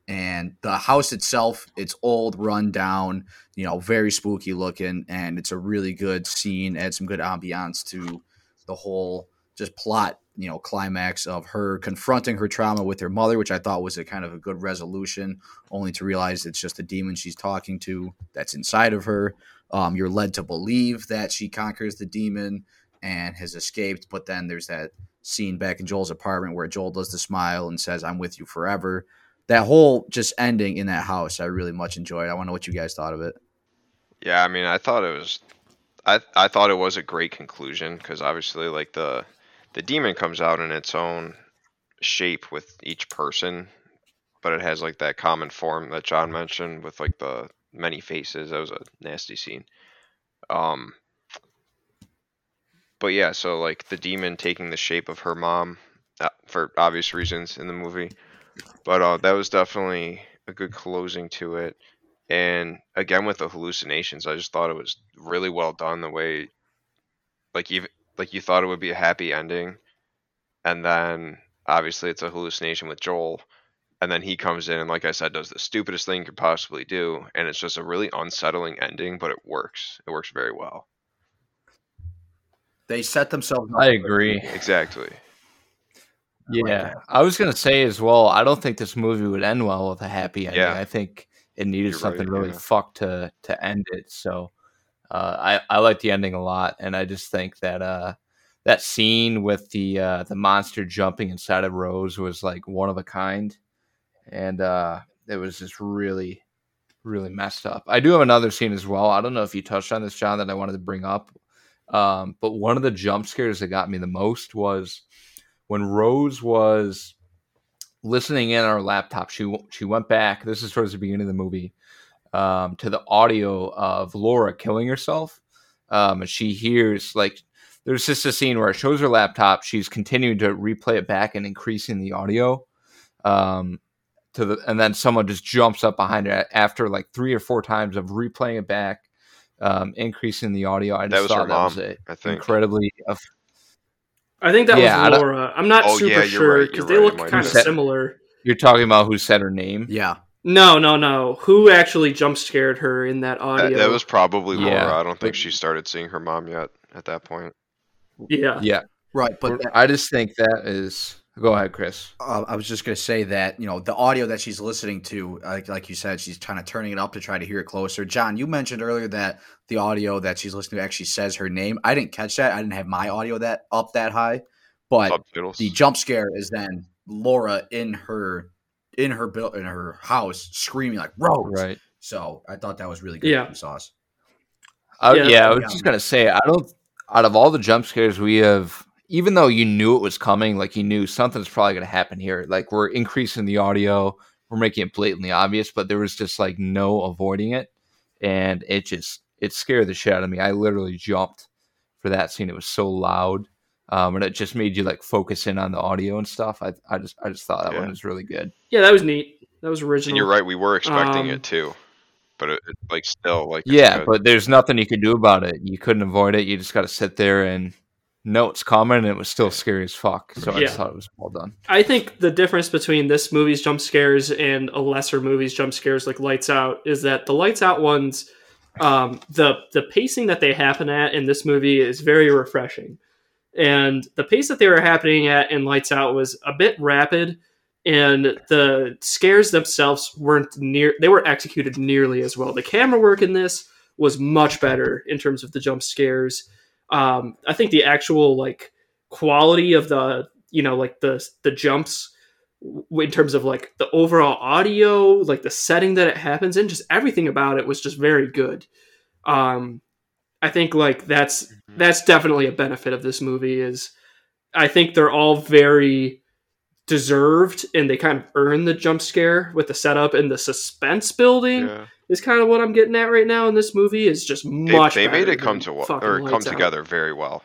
And the house itself, it's old, run down, you know, very spooky looking, and it's a really good scene. Adds some good ambiance to the whole just plot, you know, climax of her confronting her trauma with her mother, which I thought was a kind of a good resolution only to realize it's just a demon she's talking to that's inside of her. Um, you're led to believe that she conquers the demon and has escaped, but then there's that scene back in Joel's apartment where Joel does the smile and says, I'm with you forever. That whole just ending in that house, I really much enjoyed. I want to know what you guys thought of it. Yeah, I mean, I thought it was, I I thought it was a great conclusion because obviously, like the the demon comes out in its own shape with each person, but it has like that common form that John mentioned with like the many faces. That was a nasty scene. Um, but yeah, so like the demon taking the shape of her mom uh, for obvious reasons in the movie, but uh, that was definitely a good closing to it. And again with the hallucinations i just thought it was really well done the way like you like you thought it would be a happy ending. And then obviously it's a hallucination with joel. And then he comes in and like i said does the stupidest thing you could possibly do. And it's just a really unsettling ending but it works. It works very well. They set themselves up. I agree. exactly Yeah, I was gonna say as well. I don't think this movie would end well with a happy ending. Yeah. I think it needed You're something right, really yeah. fucked to to end it. So uh, I I like the ending a lot, and I just think that uh, that scene with the uh, the monster jumping inside of Rose was like one of a kind, and uh, it was just really really messed up. I do have another scene as well. I don't know if you touched on this, John, that I wanted to bring up. Um, but one of the jump scares that got me the most was when Rose was listening in on her laptop. She she went back. This is towards the beginning of the movie um, to the audio of Laura killing herself, um, and she hears like there's just a scene where it shows her laptop. She's continuing to replay it back and increasing the audio. Um, to the and then someone just jumps up behind her after like three or four times of replaying it back, um, increasing the audio. I just That was thought that was mom, a I think. incredibly I think that Yeah, was Laura. I'm not Oh, super yeah, sure because you're they right, look kind of be. similar. You're talking about who said her name? Yeah. No, no, no. Who actually jump scared her in that that, audio? that was probably Yeah, laura i don't think she started seeing her mom yet at that point yeah. Yeah, Right. But that- I just think that is. Go ahead, Chris. uh, I was just going to say that you know the audio that she's listening to, like like you said, she's kind of turning it up to try to hear it closer. John, you mentioned earlier that the audio that she's listening to actually says her name. I didn't catch that. I didn't have my audio that up that high, but subtitles the jump scare is then Laura in her in her build in her house screaming like Rose. Right. So I thought that was really good Yeah. sauce. I, Yeah. yeah, I was Yeah. just gonna say, I don't. Out of all the jump scares we have, even though you knew it was coming, like you knew something's probably gonna happen here. Like we're increasing the audio, we're making it blatantly obvious, but there was just like no avoiding it, and it just it scared the shit out of me. I literally jumped for that scene. It was so loud, um, and it just made you like focus in on the audio and stuff. I I just I just thought that Yeah. one was really good. Yeah, that was neat. That was original. and you're right we were expecting Um, it too but it, it, like still like Yeah, good. but there's nothing you could do about it. You couldn't avoid it. You just got to sit there and know it's coming, and it was still scary as fuck. So I just thought it was well done. I think the difference between this movie's jump scares and a lesser movie's jump scares like Lights Out is that the Lights Out ones, um, the the pacing that they happen at in this movie is very refreshing, and the pace that they were happening at in Lights Out was a bit rapid, and the scares themselves weren't near. They were executed nearly as well. The camera work in this was much better in terms of the jump scares. Um, I think the actual like quality of the you know like the the jumps in terms of like the overall audio like the setting that it happens in just everything about it was just very good um i think like that's Mhm. that's definitely a benefit of this movie is i think they're all very deserved and they kind of earn the jump scare with the setup and the suspense building yeah. is kind of what i'm getting at right now in this movie is just much they made better it come to or come Lights Out. together very well.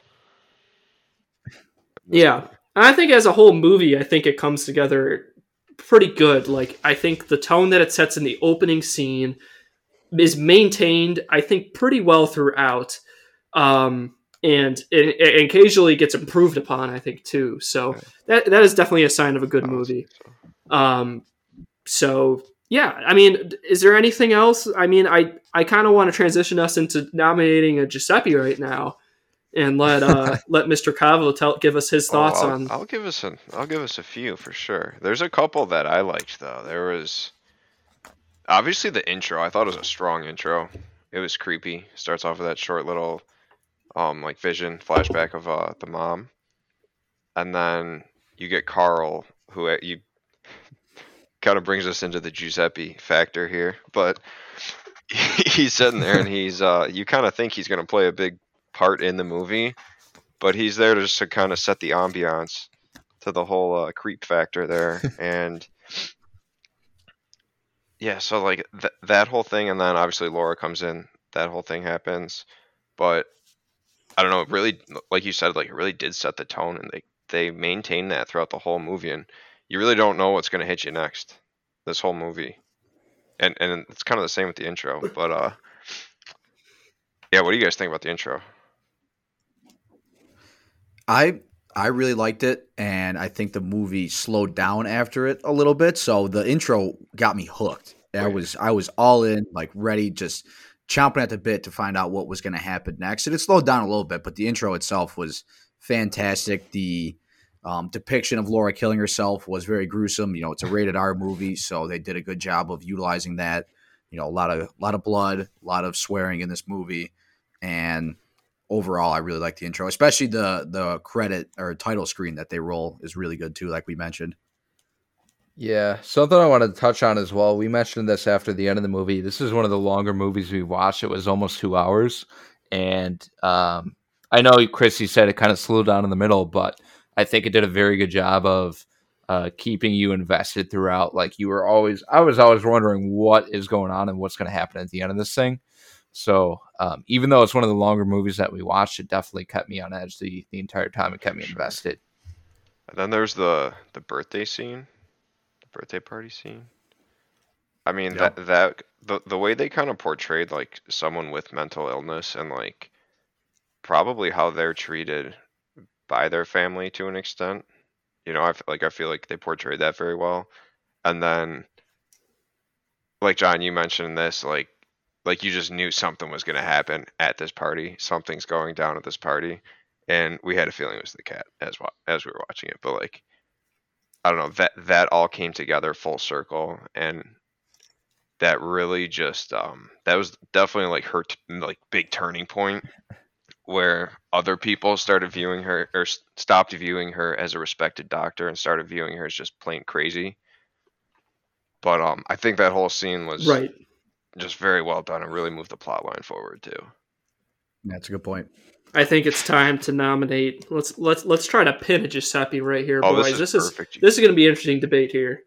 Yeah. I think as a whole movie, I think it comes together pretty good. Like I think the tone that it sets in the opening scene is maintained, I think, pretty well throughout. Um and it, it occasionally gets improved upon, I think, too. So that that is definitely a sign of a good movie. so. Um, so yeah, I mean, is there anything else? I mean, I I kind of want to transition us into nominating a Giuseppe right now, and let uh let Mr. Cavo tell give us his Oh, thoughts I'll, on. I'll give us a I'll give us a few for sure. There's a couple that I liked though. There was obviously the intro. I thought it was a strong intro. It was creepy. Starts off with that short little um like vision flashback of uh the mom, and then you get Carl who uh, you kind of brings us into the Giuseppe factor here, but he's sitting there and he's uh you kind of think he's gonna play a big part in the movie but he's there to just to kind of set the ambiance to the whole uh, creep factor there. And yeah so like th- that whole thing and then obviously laura comes in that whole thing happens. But i don't know it really like you said like it really did set the tone and they they maintain that throughout the whole movie and you really don't know what's going to hit you next this whole movie. And and it's kind of the same with the intro but uh yeah what do you guys think about the intro I I really liked it, and I think the movie slowed down after it a little bit. So the intro got me hooked. I was I was all in, like ready, just chomping at the bit to find out what was going to happen next. And it slowed down a little bit, but the intro itself was fantastic. The um, depiction of Laura killing herself was very gruesome. You know, it's a rated R movie, so they did a good job of utilizing that. You know, a lot of a lot of blood, a lot of swearing in this movie, and overall, I really like the intro, especially the the credit or title screen that they roll is really good too, like we mentioned. Yeah, something I wanted to touch on as well. We mentioned this after the end of the movie. This is one of the longer movies we watched. It was almost two hours, and um, I know Chris, you said it kind of slowed down in the middle, but I think it did a very good job of uh, keeping you invested throughout. Like you were always, I was always wondering what is going on and what's going to happen at the end of this thing. So um, even though it's one of the longer movies that we watched, it definitely kept me on edge the, the entire time. It kept me invested. And then there's the the birthday scene, the birthday party scene. I mean Yep. that that the the way they kind of portrayed like someone with mental illness and like probably how they're treated by their family to an extent. You know, I f- like I feel like they portrayed that very well. And then like John, you mentioned this like like you just knew something was going to happen at this party. Something's going down at this party and we had a feeling it was the cat as well as we were watching it. But like, I don't know that that all came together full circle, and that really just um that was definitely like her t- like big turning point where other people started viewing her or stopped viewing her as a respected doctor and started viewing her as just plain crazy. But um, I think that whole scene was Right. Just very well done and really moved the plot line forward too. That's a good point. I think it's time to nominate. Let's let's let's try to pin a Giuseppe right here, Oh, boys. this is this is perfect. this is going to be an interesting debate here.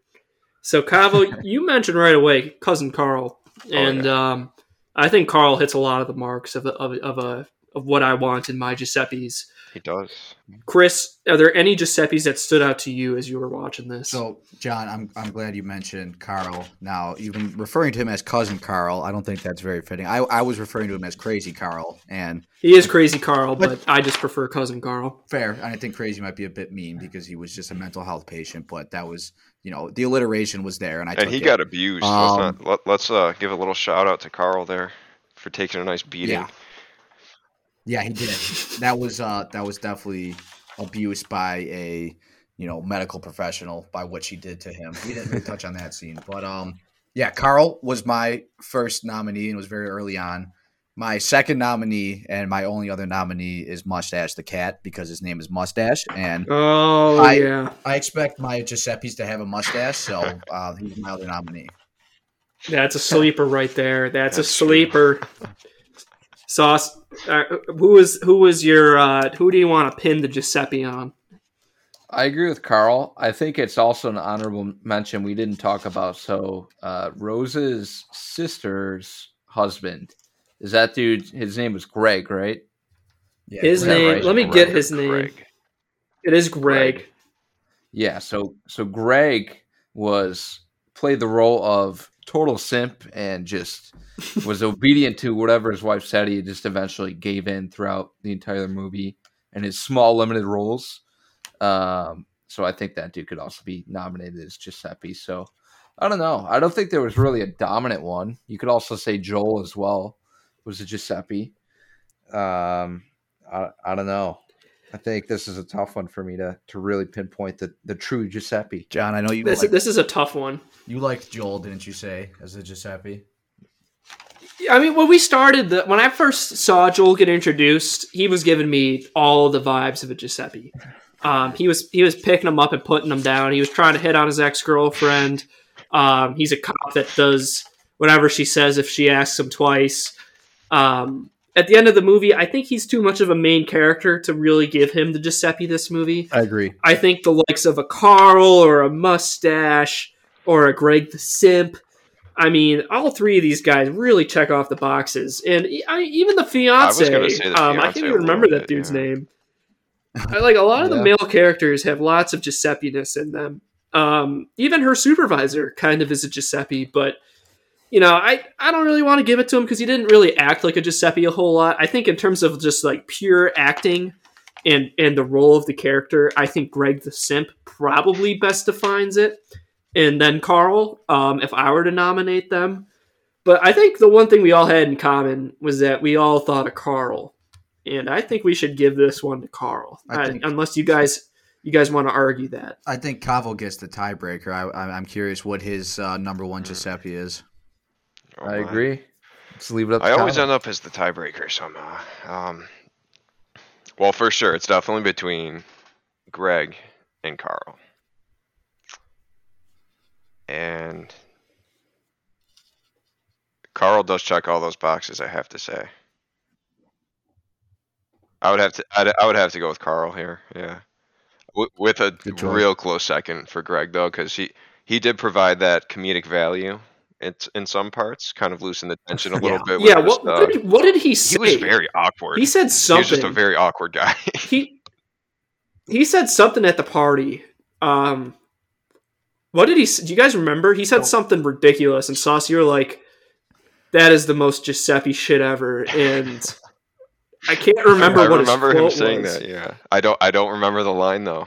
So, Cavo, you mentioned right away cousin Carl, Oh, and um, I think Carl hits a lot of the marks of a, of, a- of a of what I want in my Giuseppe's. He does. Chris, are there any Giuseppe's that stood out to you as you were watching this? So, John, I'm I'm glad you mentioned Carl. Now, you've been referring to him as cousin Carl. I don't think that's very fitting. I, I was referring to him as crazy Carl, and he is crazy Carl, But- but I just prefer cousin Carl. fair. And I think crazy might be a bit mean because he was just a mental health patient, but that was, you know, the alliteration was there, and I And he it. got abused. Um, let's not, let, let's uh, give a little shout out to Carl there for taking a nice beating. Yeah. Yeah, he did. That was uh that was definitely abuse by a you know medical professional by what she did to him. We didn't really touch on that scene, but um yeah, Carl was my first nominee and was very early on. My second nominee and my only other nominee is Mustache the cat because his name is Mustache, and Oh I- yeah, I expect my Giuseppe's to have a mustache, so uh, he's my other nominee. that's a sleeper right there. That's, That's a sleeper. Sauce. Uh, who was who was your uh, who do you want to pin the Giuseppe on? I agree with Carl. I think it's also an honorable mention we didn't talk about. So, uh, Rose's sister's husband is that dude? His name was Greg, right? Yeah, His name. right? Let me Greg get his name. Greg? It is Greg. Greg. Yeah. So, so Greg was played the role of total simp and just was obedient to whatever his wife said. He just eventually gave in throughout the entire movie and his small limited roles. Um, so I think that dude could also be nominated as Giuseppe. So I don't know. I don't think there was really a dominant one. You could also say Joel as well was a Giuseppe. Um, I, I don't know. I think this is a tough one for me to to really pinpoint the the true Giuseppe. John, I know you This like, this is a tough one. You liked Joel, didn't you say, as a Giuseppe? I mean, when we started, the, when I first saw Joel get introduced, he was giving me all the vibes of a Giuseppe. Um, he was he was picking him up and putting him down. He was trying to hit on his ex girlfriend. Um, he's a cop that does whatever she says if she asks him twice. Um, at the end of the movie, I think he's too much of a main character to really give him the Giuseppe this movie. I agree. I think the likes of a Carl or a Mustache or a Greg the Simp. I mean, all three of these guys really check off the boxes, and I, even the fiance. gonna say the um, I fiancé can't even remember that bit, dude's yeah. name. I, like a lot of the male characters have lots of Giuseppe-ness in them. Um, even her supervisor kind of is a Giuseppe, but you know, I, I don't really want to give it to him because he didn't really act like a Giuseppe a whole lot. I think in terms of just like pure acting and and the role of the character, I think Greg the Simp probably best defines it. And then Carl, um, if I were to nominate them. But I think the one thing we all had in common was that we all thought of Carl. And I think we should give this one to Carl. I I- unless you guys you guys want to argue that. I think Cavo gets the tiebreaker. I, I, I'm curious what his uh, number one Giuseppe is. Oh I agree. Let's leave it up. I to always Colin. end up as the tiebreaker somehow. Um, well, for sure, it's definitely between Greg and Carl. And Carl does check all those boxes, I have to say. I would have to. I'd, I would have to go with Carl here. Yeah, w- with a real close second for Greg though, because he he did provide that comedic value. It's in some parts, kind of loosen the tension a little Yeah. bit. With Yeah, what, uh, what, did, what did he say? he was very awkward. He said something. He was just a very awkward guy. he he said something at the party. Um, what did he? s- Do you guys remember? He said Oh. something ridiculous, and Sauce, you were like, "That is the most Giuseppe shit ever." And I can't remember I what remember his him saying was. that. Yeah, I don't. I don't remember the line though.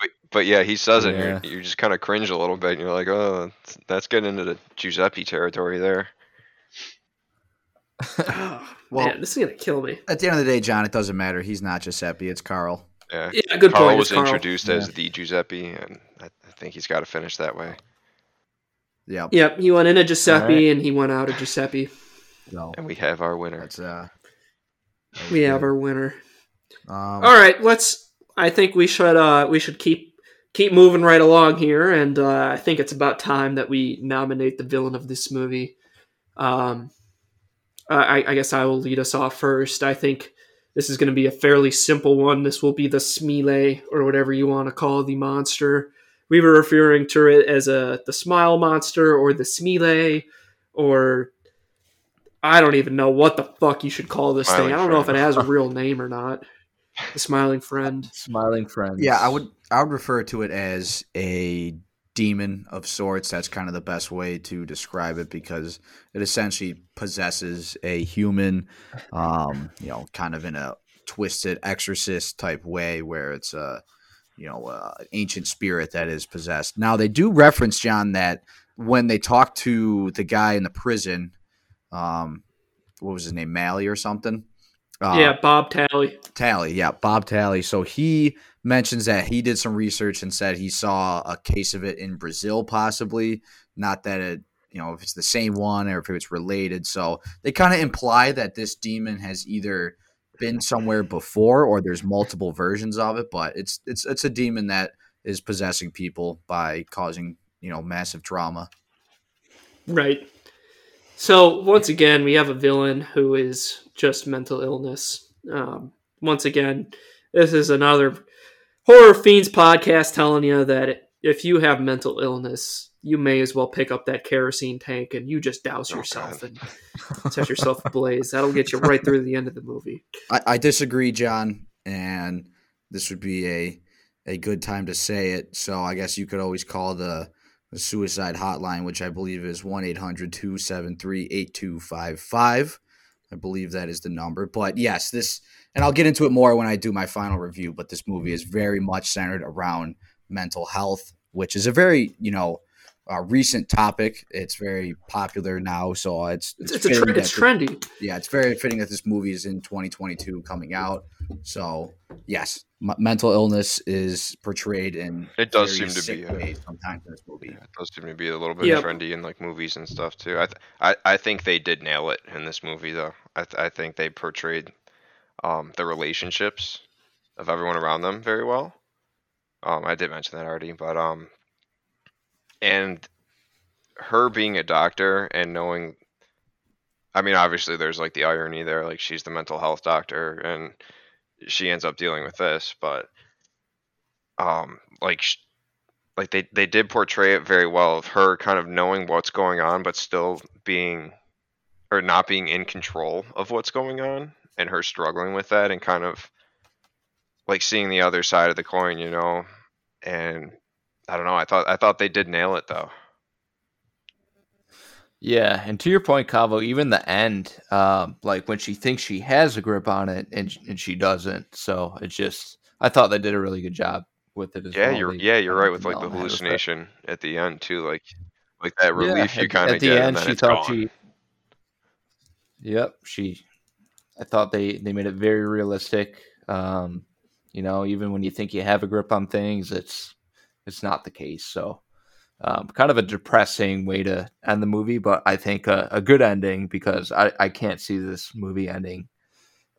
But, but yeah, he says it. Yeah. You're, just kind of cringe a little bit. And you're like, oh, that's- that's getting into the Giuseppe territory there. Oh, Well- man, this is gonna kill me. At the end of the day, John, it doesn't matter. He's not Giuseppe. It's Carl. Yeah. Yeah, good Carl point. was Carl. introduced as the Giuseppe, and I, I think he's got to finish that way. Yep. Yep, he went in a Giuseppe Alright. and he went out a Giuseppe. So And we have our winner. that's uh. that We was have our winner. Um, All right, let's. I think we should. Uh, we should keep keep moving right along here, and uh, I think it's about time that we nominate the villain of this movie. Um, I, I guess I will lead us off first. I think this is going to be a fairly simple one. This will be the Smile, or whatever you want to call the monster. We were referring to it as a the Smile monster or the Smile, or I don't even know what the fuck you should call this Smiling thing. I don't know if it has a real name or not. The smiling friend. Smiling friend. Yeah, I would I would refer to it as a demon of sorts. That's kind of the best way to describe it because it essentially possesses a human, um, you know, kind of in a twisted exorcist type way where it's a you know an ancient spirit that is possessed. Now they do reference John that when they talk to the guy in the prison, um, what was his name, Malley or something. Uh, yeah, Bob Talley. Talley, yeah, Bob Talley. So he mentions that he did some research and said he saw a case of it in Brazil, possibly. Not that it, you know, if it's the same one or if it's related. So they kind of imply that this demon has either been somewhere before or there's multiple versions of it, but it's it's it's a demon that is possessing people by causing you know massive trauma. Right. So once again, we have a villain who is just mental illness. Um, once again, this is another horror fiends podcast telling you that if you have mental illness, you may as well pick up that kerosene tank and you just douse Oh, yourself God. and set yourself ablaze. That'll get you right through the end of the movie. I, I disagree, John, and this would be a a good time to say it. So I guess you could always call the, the suicide hotline, which I believe is 1 800 273 8255. I believe that is the number. But yes, this, and I'll get into it more when I do my final review, but this movie is very much centered around mental health, which is a very, you know, uh, recent topic. It's very popular now. So it's, It's, it's a fitting tre- that it's this- trendy. yeah, it's very fitting that this movie is in 2022 coming out. So, yes, m- mental illness is portrayed in It does seem to be, ways sometimes in this movie. Yeah, it does seem to be a little bit Yep. trendy in like movies and stuff too. I, th- I I think they did nail it in this movie though. I th- I think they portrayed um the relationships of everyone around them very well. Um, I did mention that already, but um, and her being a doctor and knowing, I mean, obviously there's like the irony there, like she's the mental health doctor and she ends up dealing with this, but um, like. Like they they did portray it very well of her kind of knowing what's going on but still being or not being in control of what's going on and her struggling with that and kind of like seeing the other side of the coin you know and i don't know i thought i thought they did nail it though Yeah, and to your point, Cavo, even the end, um, like when she thinks she has a grip on it and and she doesn't. So it's just, I thought they did a really good job with it as yeah well. you're They yeah you're right with like the hallucination at the end too like like that Yeah, relief you kind of at the end, she thought gone. she. Yep, she. I thought they they made it very realistic. Um, you know, even when you think you have a grip on things, it's it's not the case. So, um, kind of a depressing way to end the movie, but I think a, a good ending because I I can't see this movie ending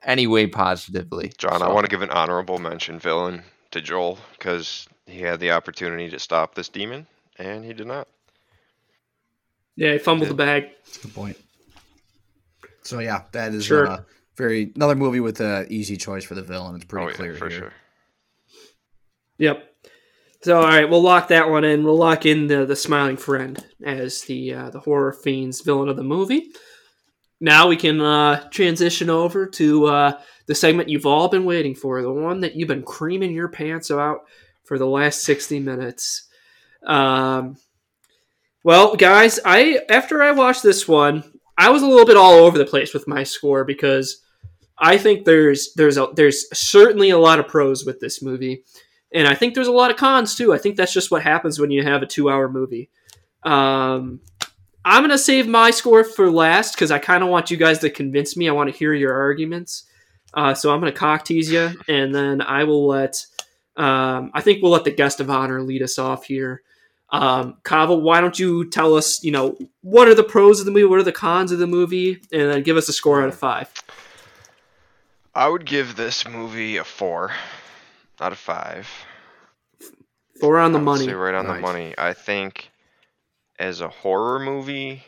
any way positively. John, I want to give an honorable mention villain to Joel because he had the opportunity to stop this demon and he did not. Yeah, he fumbled the bag. Good point. So yeah, that is Sure. uh, very another movie with an easy choice for the villain. It's pretty oh yeah, clear for here. sure. Yep. So all right, we'll lock that one in. We'll lock in the the smiling friend as the uh, the horror fiends villain of the movie. Now we can uh, transition over to uh, the segment you've all been waiting for, the one that you've been creaming your pants about for the last sixty minutes. Um, well, guys, I after I watched this one, I was a little bit all over the place with my score because I think there's there's a, there's certainly a lot of pros with this movie. And I think there's a lot of cons too. I think that's just what happens when you have a two hour movie. Um, I'm to save my score for last because I kind of want you guys to convince me. I want to hear your arguments. Uh, so I'm to cock tease you, and then I will let, um, I think we'll let the guest of honor lead us off here. Um, Kava, why don't you tell us, you know, what are the pros of the movie? What are the cons of the movie? And then give us a score out of five. I would give this movie a four out of five. Four on the money. say right on the money. I think as a horror movie,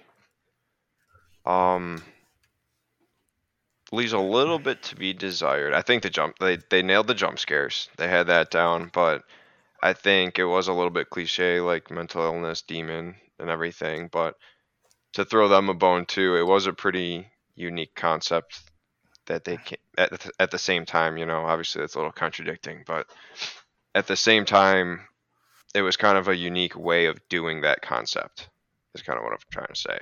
um, leaves a little bit to be desired. I think the jump they they nailed the jump scares. They had that down, but I think it was a little bit cliche, like mental illness, demon, and everything. But to throw them a bone too, it was a pretty unique concept that they can at the, at the same time. You know, obviously it's a little contradicting, but at the same time, it was kind of a unique way of doing that concept. Is kind of what I'm trying to say.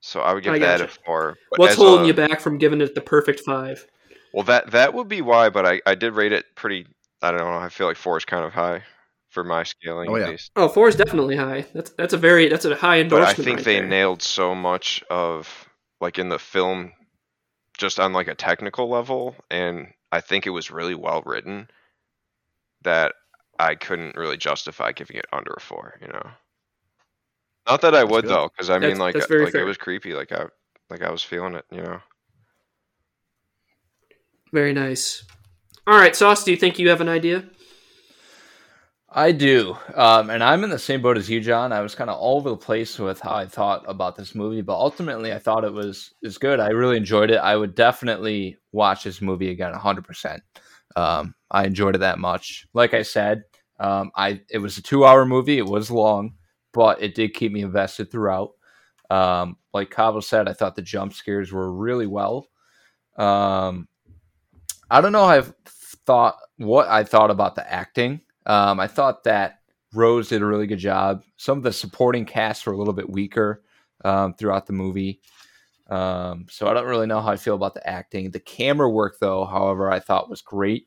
So I would give I that a four. What's holding a- you back from giving it the perfect five? Well, that that would be why, but I I did rate it pretty. I don't know. I feel like four is kind of high for my scaling Oh, at yeah. least. Oh, four is definitely high. That's that's a very that's a high endorsement But. I think right they there. nailed so much of like in the film, just on like a technical level, and I think it was really well written. That I couldn't really justify giving it under a four. You know. Not that I would good. though, because I mean, like, that's uh, like fair. it was creepy. Like I, like I was feeling it. You know. Very nice. All right, Sauce. Do you think you have an idea? I do, um, and I'm in the same boat as you, John. I was kind of all over the place with how I thought about this movie, but ultimately, I thought it was is good. I really enjoyed it. I would definitely watch this movie again, 100. percent um, I enjoyed it that much. Like I said, um, I it was a two hour movie. It was long, but it did keep me invested throughout. Um, like Cabo said, I thought the jump scares were really well. Um, I don't know. I've thought what I thought about the acting. Um, I thought that Rose did a really good job. Some of the supporting casts were a little bit weaker um, throughout the movie. Um, so I don't really know how I feel about the acting. The camera work, though, however, I thought was great.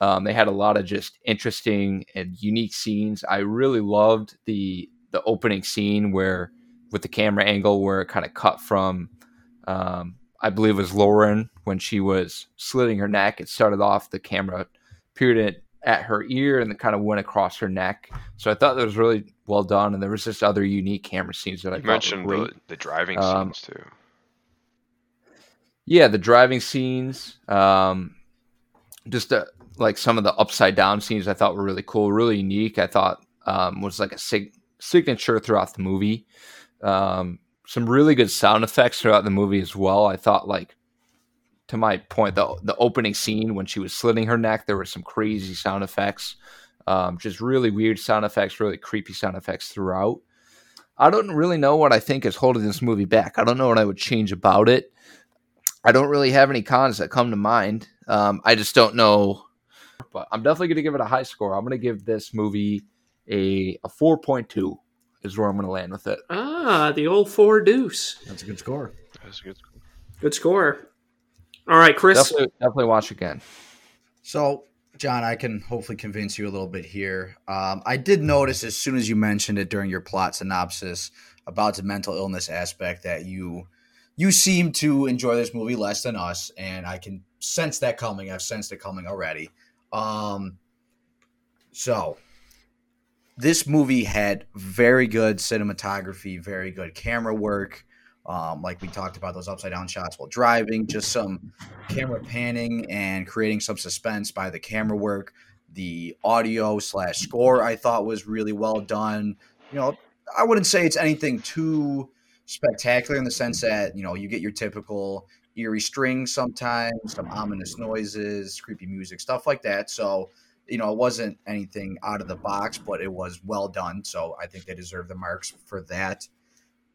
Um, they had a lot of just interesting and unique scenes. I really loved the the opening scene where with the camera angle where it kind of cut from um, I believe it was Lauren when she was slitting her neck. It started off the camera peered at, her ear and then kind of went across her neck. So I thought that was really well done. And there was just other unique camera scenes that I mentioned the, the driving Um, scenes too. Yeah, the driving scenes, um, just uh, like some of the upside down scenes, I thought were really cool, really unique. I thought um, was like a sig- signature throughout the movie. Um, some really good sound effects throughout the movie as well. I thought like to my point, the the opening scene when she was slitting her neck, there were some crazy sound effects, um, just really weird sound effects, really creepy sound effects throughout. I don't really know what I think is holding this movie back. I don't know what I would change about it. I don't really have any cons that come to mind. Um, I just don't know, but I'm definitely going to give it a high score. I'm going to give this movie a a 4.2 is where I'm going to land with it. Ah, the old four deuce. That's a good score. That's a good. score. Good score. All right, Chris. Definitely, definitely watch again. So, John, I can hopefully convince you a little bit here. Um, I did notice as soon as you mentioned it during your plot synopsis about the mental illness aspect that you you seem to enjoy this movie less than us, and I can sense that coming. I've sensed it coming already. Um, so this movie had very good cinematography, very good camera work. Um, like we talked about those upside down shots while driving, just some camera panning and creating some suspense by the camera work. The audio slash score I thought was really well done. You know, I wouldn't say it's anything too spectacular in the sense that you know you get your typical eerie strings sometimes, some ominous noises, creepy music, stuff like that. So you know, it wasn't anything out of the box, but it was well done. So I think they deserve the marks for that.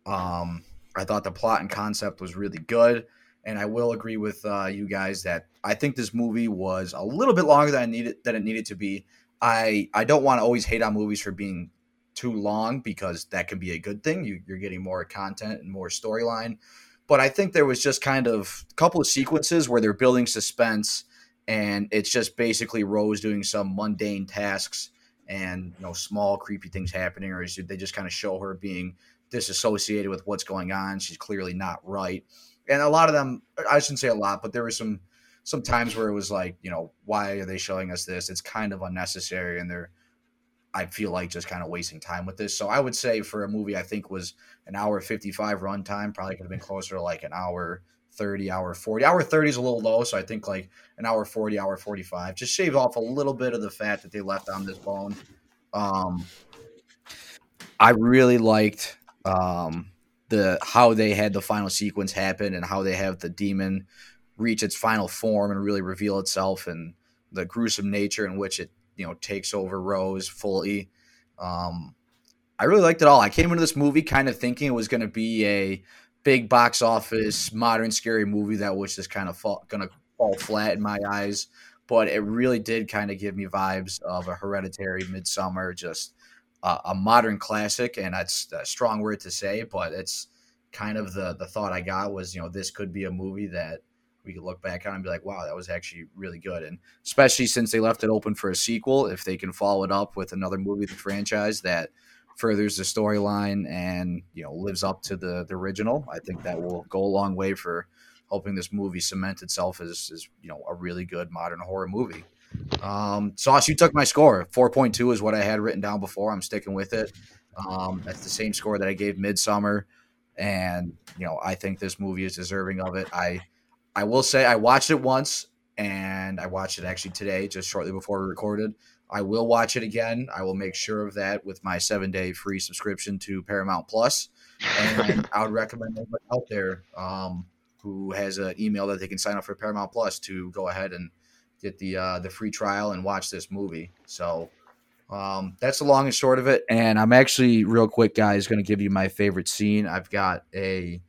Um, I thought the plot and concept was really good, and I will agree with uh, you guys that I think this movie was a little bit longer than I needed than it needed to be. I I don't want to always hate on movies for being too long because that can be a good thing. You, you're getting more content and more storyline, but I think there was just kind of a couple of sequences where they're building suspense, and it's just basically Rose doing some mundane tasks and you know small creepy things happening, or they just kind of show her being disassociated with what's going on. She's clearly not right. And a lot of them, I shouldn't say a lot, but there were some some times where it was like, you know, why are they showing us this? It's kind of unnecessary, and they're, I feel like just kind of wasting time with this. So I would say for a movie, I think was an hour fifty five runtime, probably could have been closer to like an hour thirty, hour forty. Hour thirty is a little low, so I think like an hour forty, hour forty five. Just shave off a little bit of the fat that they left on this bone. Um, I really liked um, the how they had the final sequence happen and how they have the demon reach its final form and really reveal itself and the gruesome nature in which it you know takes over Rose fully. Um, I really liked it all. I came into this movie kind of thinking it was going to be a big box office modern scary movie that was just kind of gonna fall flat in my eyes. But it really did kind of give me vibes of a hereditary Midsommar, just uh, a modern classic. And that's a strong word to say, but it's kind of the the thought I got was, you know, this could be a movie that we could look back on and be like, wow, that was actually really good. And especially since they left it open for a sequel, if they can follow it up with another movie the franchise that furthers the storyline and you know lives up to the, the original, I think that will go a long way for helping this movie cement itself as, as you know a really good modern horror movie. Um, Sauce, you took my score. Four point two is what I had written down before. I'm sticking with it. Um, that's the same score that I gave Midsommar, and you know I think this movie is deserving of it. I I will say I watched it once, and I watched it actually today, just shortly before we recorded. I will watch it again. I will make sure of that with my seven day free subscription to Paramount Plus. Plus, and I would recommend anyone out there um, who has an email that they can sign up for Paramount Plus to go ahead and get the uh, the free trial and watch this movie. So um, that's the long and short of it. And I'm actually real quick, guys, going to give you my favorite scene. I've got a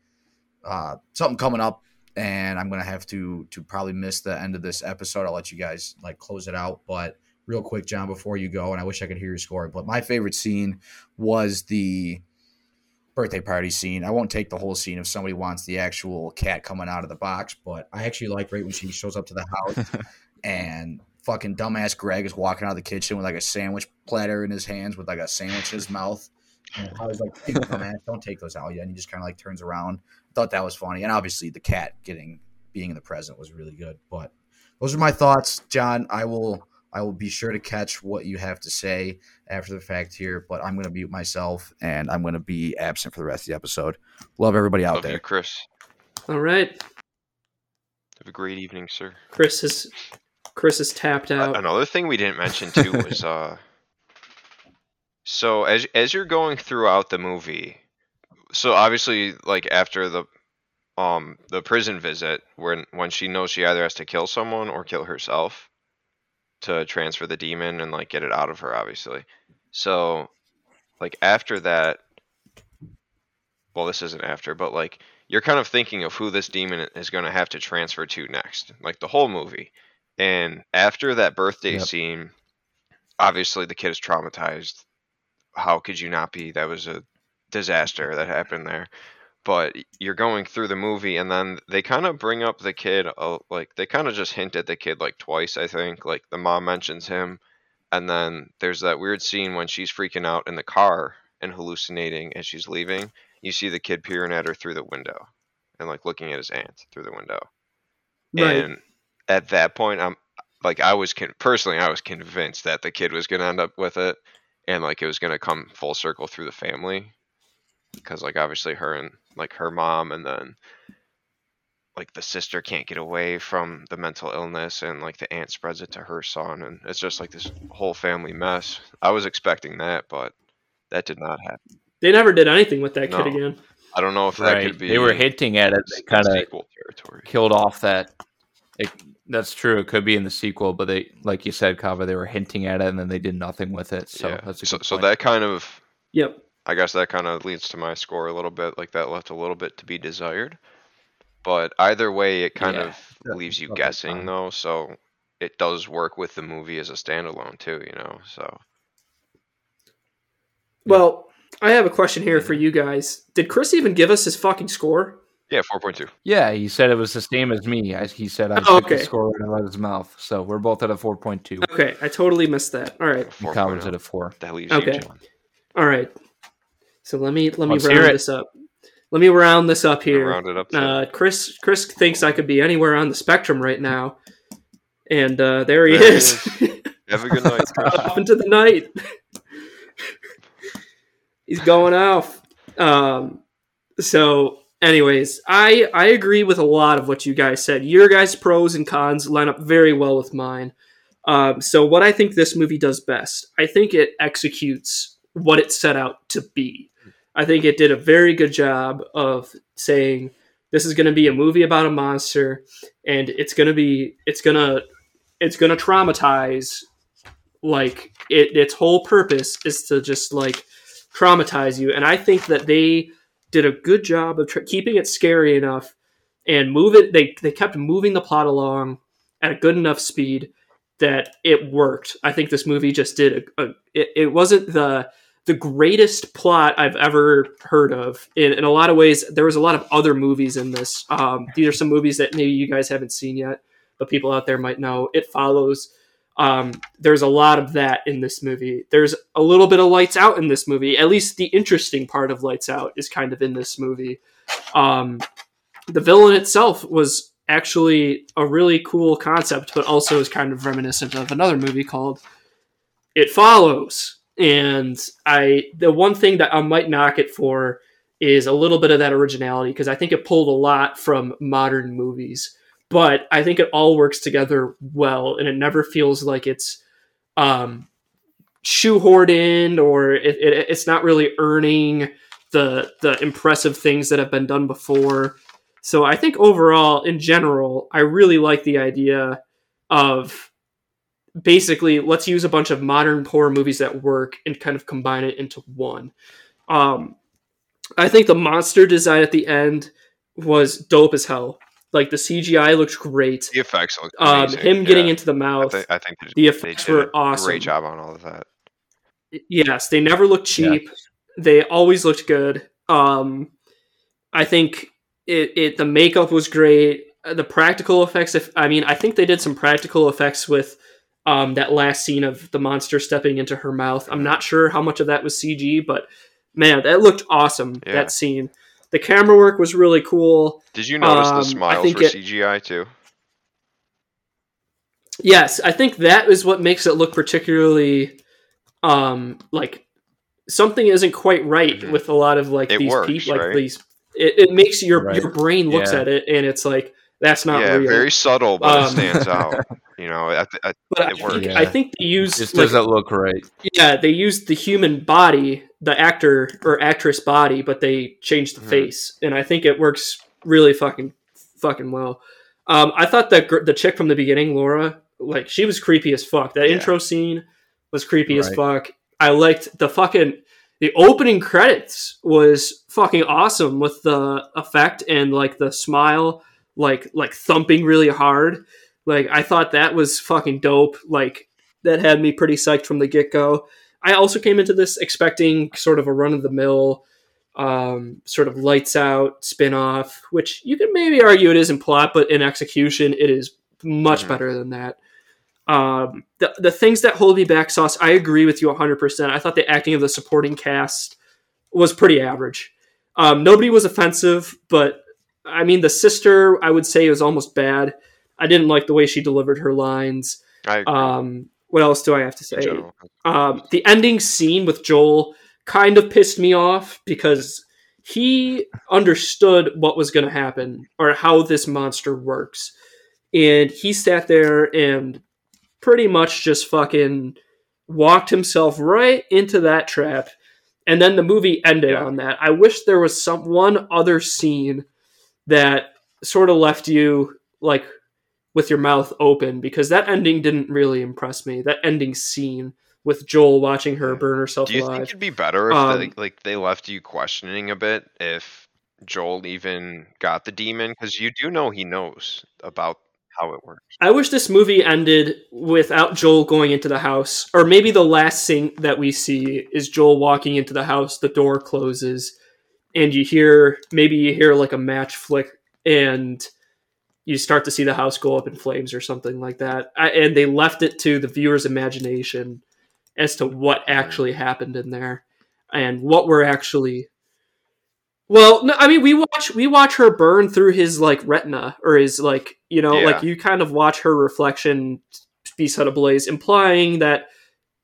uh, something coming up, and I'm going to have to to probably miss the end of this episode. I'll let you guys like close it out, but. Real quick, John, before you go, and I wish I could hear your score, but my favorite scene was the birthday party scene. I won't take the whole scene if somebody wants the actual cat coming out of the box, but I actually like right when she shows up to the house and fucking dumbass Greg is walking out of the kitchen with like a sandwich platter in his hands with like a sandwich in his mouth. And I was like, hey, dumbass, don't take those out yet. And he just kind of like turns around. I thought that was funny. And obviously the cat getting being in the present was really good. But those are my thoughts, John. I will I will be sure to catch what you have to say after the fact here, but I'm going to mute myself and I'm going to be absent for the rest of the episode. Love everybody out Love there. you, Chris. All right, Have a great evening, sir. Chris is Chris is tapped Uh, out. Another thing we didn't mention too was uh so as as you're going throughout the movie, so obviously like after the um the prison visit when when she knows she either has to kill someone or kill herself to transfer the demon and like get it out of her obviously. So like after that well this isn't after but like you're kind of thinking of who this demon is going to have to transfer to next like the whole movie and after that birthday Yep. scene, obviously the kid is traumatized. How could you not be? That was a disaster that happened there. But you're going through the movie, and then they kind of bring up the kid, uh, like they kind of just hint at the kid like twice. I think like the mom mentions him, and then there's that weird scene when she's freaking out in the car and hallucinating as she's leaving. You see the kid peering at her through the window, and like looking at his aunt through the window. right. And at that point, I'm like, I was con- personally, I was convinced that the kid was gonna end up with it, and like it was gonna come full circle through the family, because like obviously her and like her mom, and then like the sister can't get away from the mental illness, and like the aunt spreads it to her son, and it's just like this whole family mess. I was expecting that, but that did not happen. They never did anything with that No. kid again. I don't know if that Right. could be. They were hinting at it. They kind of sequel territory. killed off that. It, that's true. It could be in the sequel, but they, like you said, Kava, they were hinting at it and then they did nothing with it. So yeah. that's a so, good so point. that kind of Yep. I guess that kind of leads to my score a little bit. Like that left a little bit to be desired. But either way, it kind Yeah, of that- leaves you that's guessing fine. though. So it does work with the movie as a standalone too, you know. So Well, I have a question here for you guys. Did Chris even give us his fucking score? Yeah, four point two. yeah, he said it was the same as me. I, he said I Oh, took the score right out of his mouth. So we're both at a 4.2. Okay, I totally missed that. All right. Four Kava's at a 4. That leaves Okay. you. All right. So let me let me Let's hear round this up. Let me round this up here. Round it up. Uh, Chris Chris thinks I could be anywhere on the spectrum right now, and uh, there he There he is, have a good night. Chris. off into the night. He's going off. Um, so, anyways, I I agree with a lot of what you guys said. Your guys' pros and cons line up very well with mine. Um, so, what I think this movie does best, I think it executes what it set out to be. I think it did a very good job of saying this is going to be a movie about a monster, and it's going to be it's going to it's going to traumatize. Like it, its whole purpose is to just like traumatize you, and I think that they did a good job of tr- keeping it scary enough and move it. They they kept moving the plot along at a good enough speed that it worked. I think this movie just did a. a it, it wasn't the the greatest plot I've ever heard of. In, in a lot of ways, there was a lot of other movies in this. Um, these are some movies that maybe you guys haven't seen yet, but people out there might know. It follows. Um, there's a lot of that in this movie. There's a little bit of Lights Out in this movie. At least the interesting part of Lights Out is kind of in this movie. Um, the villain itself was actually a really cool concept, but also is kind of reminiscent of another movie called It Follows. And I, the one thing that I might knock it for is a little bit of that originality because I think it pulled a lot from modern movies, but I think it all works together well, and it never feels like it's um, shoehorned in or it, it, it's not really earning the the impressive things that have been done before. So I think overall, in general, I really like the idea of basically let's use a bunch of modern horror movies that work and kind of combine it into one. Um, I think the monster design at the end was dope as hell. Like the CGI looked great. The effects look Um, him getting yeah. into the I, mouth. I think they- the they effects did were a awesome. Great job on all of that. Yes, they never looked cheap. They always looked good. Um, I think it, it the makeup was great. Uh, The practical effects. If I mean, I think they did some practical effects with um, that last scene of the monster stepping into her mouth. I'm not sure how much of that was CG, but man, that looked awesome. Yeah. That scene. The camera work was really cool. Did you notice Um, I the smiles think were it- CGI too? Yes, I think that is what makes it look particularly um like something isn't quite right Mhm. with a lot of like It these works, people like right? these it, it makes your Right. your brain looks Yeah. at it and it's like that's not yeah, real. very subtle, but Um, it stands out. You know, I, th- I, but I it works. think, Yeah. I think they used Just like, doesn't look right. yeah, they used the human body, the actor or actress body, but they changed the Mhm. face, and I think it works really fucking fucking well. Um, I thought that gr- the chick from the beginning, Laura, like she was creepy as fuck. That Yeah. intro scene was creepy as fuck. I liked the fucking the opening credits was fucking awesome with the effect and like the smile, like like thumping really hard. Like I thought that was fucking dope. Like that had me pretty psyched from the get go. I also came into this expecting sort of a run of the mill, um, sort of lights out spin off, which you can maybe argue it is in plot, but in execution, it is much better than that. Um, the, the things that hold me back, Sauce, I agree with you 100%. I thought the acting of the supporting cast was pretty average. Um, nobody was offensive, but I mean, the sister, I would say, was almost bad. I didn't like the way she delivered her lines. Um, what else do I have to say? Um, the ending scene with Joel kind of pissed me off because he understood what was going to happen or how this monster works. And he sat there and pretty much just fucking walked himself right into that trap. And then the movie ended Yeah. on that. I wish there was some one other scene that sort of left you like with your mouth open because that ending didn't really impress me. That ending scene with Joel watching her burn herself Do you alive. think it'd be better if Um, they, like they left you questioning a bit if Joel even got the demon? Because you do know he knows about how it works. I wish this movie ended without Joel going into the house, or maybe the last scene that we see is Joel walking into the house, the door closes, and you hear maybe you hear like a match flick, and you start to see the house go up in flames or something like that. I, and they left it to the viewer's imagination as to what actually happened in there and what we're actually. Well, no, I mean we watch we watch her burn through his like retina or his like you know Yeah. like you kind of watch her reflection be set ablaze, implying that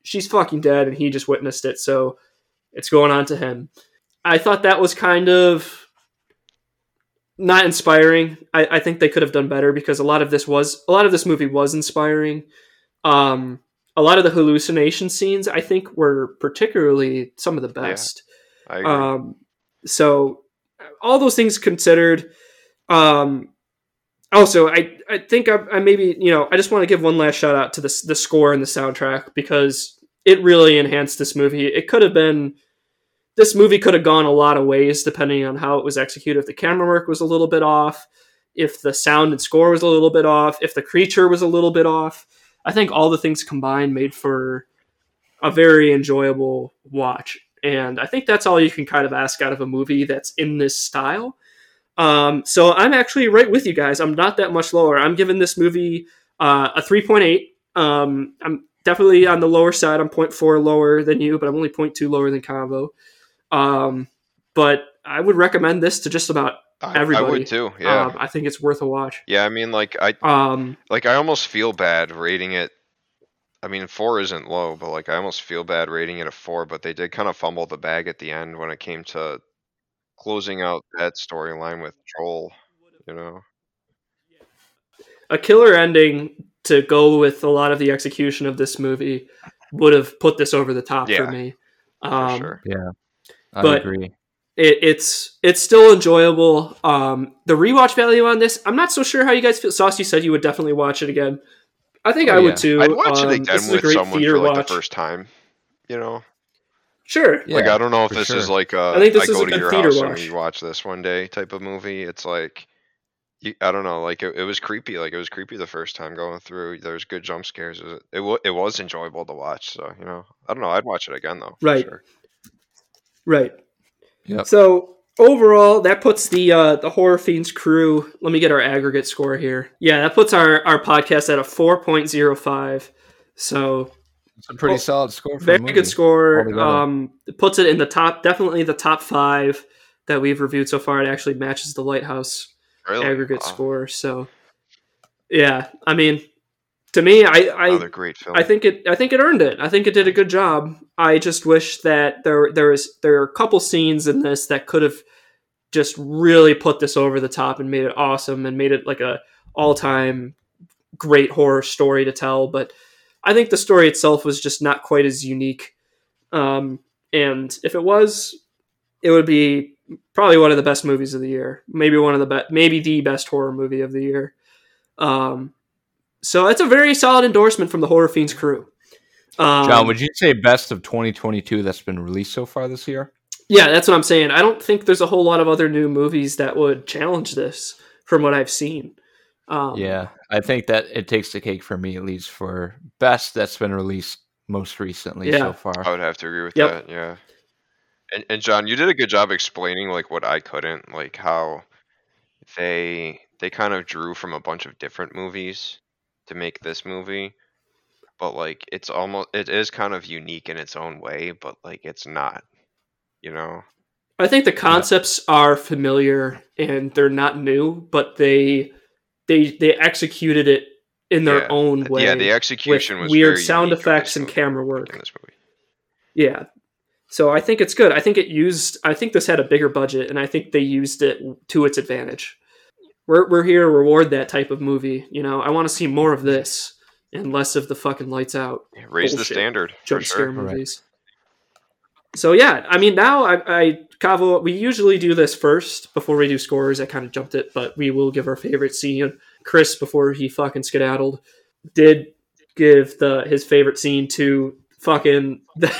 she's fucking dead and he just witnessed it, so it's going on to him. I thought that was kind of not inspiring. I, I think they could have done better because a lot of this was a lot of this movie was inspiring. Um, a lot of the hallucination scenes I think were particularly some of the best. I agree. Um, so all those things considered, um, also I I think I, I maybe you know I just want to give one last shout out to the the score and the soundtrack because it really enhanced this movie. It could have been this movie could have gone a lot of ways depending on how it was executed. If the camera work was a little bit off, if the sound and score was a little bit off, if the creature was a little bit off. I think all the things combined made for a very enjoyable watch. And I think that's all you can kind of ask out of a movie that's in this style. Um, so I'm actually right with you guys. I'm not that much lower. I'm giving this movie uh, a 3.8. Um, I'm definitely on the lower side. I'm 0.4 lower than you, but I'm only 0.2 lower than Convo. Um, but I would recommend this to just about I, I everybody. would too. Yeah. Um, I think it's worth a watch. yeah. I mean, like I Um, like I almost feel bad rating it. I mean, four isn't low, but like I almost feel bad rating it a four. But they did kind of fumble the bag at the end when it came to closing out that storyline with Joel. You know. a killer ending to go with a lot of the execution of this movie would have put this over the top Yeah, for me. For Um, sure. I But- agree. it, it's it's still enjoyable. Um, the rewatch value on this, I'm not so sure how you guys feel. Sauce, you said you would definitely watch it again. I think Oh, I yeah. would too. I'd watch Um, it again this is a with great someone theater for like watch. the first time. You know. Sure. Yeah, like I don't know if for this is like a I think this I is go a to good your theater house and watch. we watch this one day type of movie. It's like I don't know, like it, it was creepy. Like it was creepy the first time going through. There's good jump scares. It it, wa- it was enjoyable to watch. So you know, I don't know. I'd watch it again though. Right. sure. Right. Yep. So overall, that puts the uh, the horror fiends crew. Let me get our aggregate score here. Yeah, that puts our our podcast at a four point zero five. So It's a pretty Oh, solid score. For very a movie. good score. Um, it puts it in the top, definitely the top five that we've reviewed so far. It actually matches the Lighthouse Really? aggregate Wow. score. So, yeah, I mean, to me, I I, Another great film. I think it I think it earned it. I think it did a good job. I just wish that there there is there are a couple scenes in this that could have just really put this over the top and made it awesome and made it like a all time great horror story to tell. But I think the story itself was just not quite as unique. Um, and if it was, it would be probably one of the best movies of the year. Maybe one of the best, maybe the best horror movie of the year. Um, so it's a very solid endorsement from the Horror Fiends crew. Um, John, would you say best of 2022 that's been released so far this year? yeah, that's what I'm saying. I don't think there's a whole lot of other new movies that would challenge this from what I've seen. Um, yeah, I think that it takes the cake for me at least for best that's been released most recently Yeah. so far. I would have to agree with Yep. that. Yeah. And, and John, you did a good job explaining like what I couldn't, like how they they kind of drew from a bunch of different movies to make this movie, but like it's almost it is kind of unique in its own way, but like it's not, you know. I think the concepts are familiar and they're not new, but they they they executed it in their Yeah. own way. yeah, the execution was weird sound effects and camera in work. this movie. Yeah. So I think it's good. I think it used I think this had a bigger budget and I think they used it to its advantage. We're we're here to reward that type of movie, you know. I want to see more of this and less of the fucking lights out Yeah, Raise the standard jump scare sure. Right. movies. So yeah, I mean now I, I Cavo, we usually do this first before we do scores. I kind of jumped it, but we will give our favorite scene. Chris, before he fucking skedaddled, did give the his favorite scene to fucking the,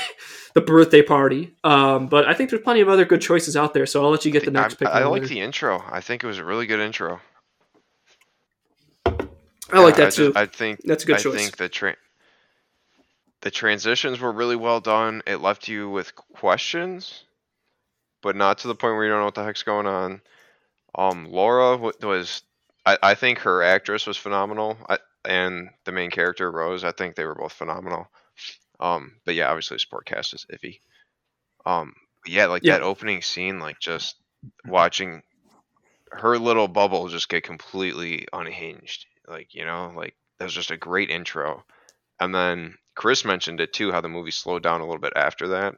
the birthday party. Um, but I think there's plenty of other good choices out there, so I'll let you get the next I, pick. I later. like the intro. I think it was a really good intro. I like Yeah, that too. just- I think That's a good I choice. think the tra- the transitions were really well done. It left you with questions, but not to the point where you don't know what the heck's going on. Um, Laura was, I, I think her actress was phenomenal, I, and the main character Rose. I think they were both phenomenal. Um, but yeah, obviously the sport cast is iffy. Um, yeah, like Yeah. that opening scene, like just watching her little bubble just get completely unhinged. Like, you know, like that was just a great intro. And then Chris mentioned it too, how the movie slowed down a little bit after that.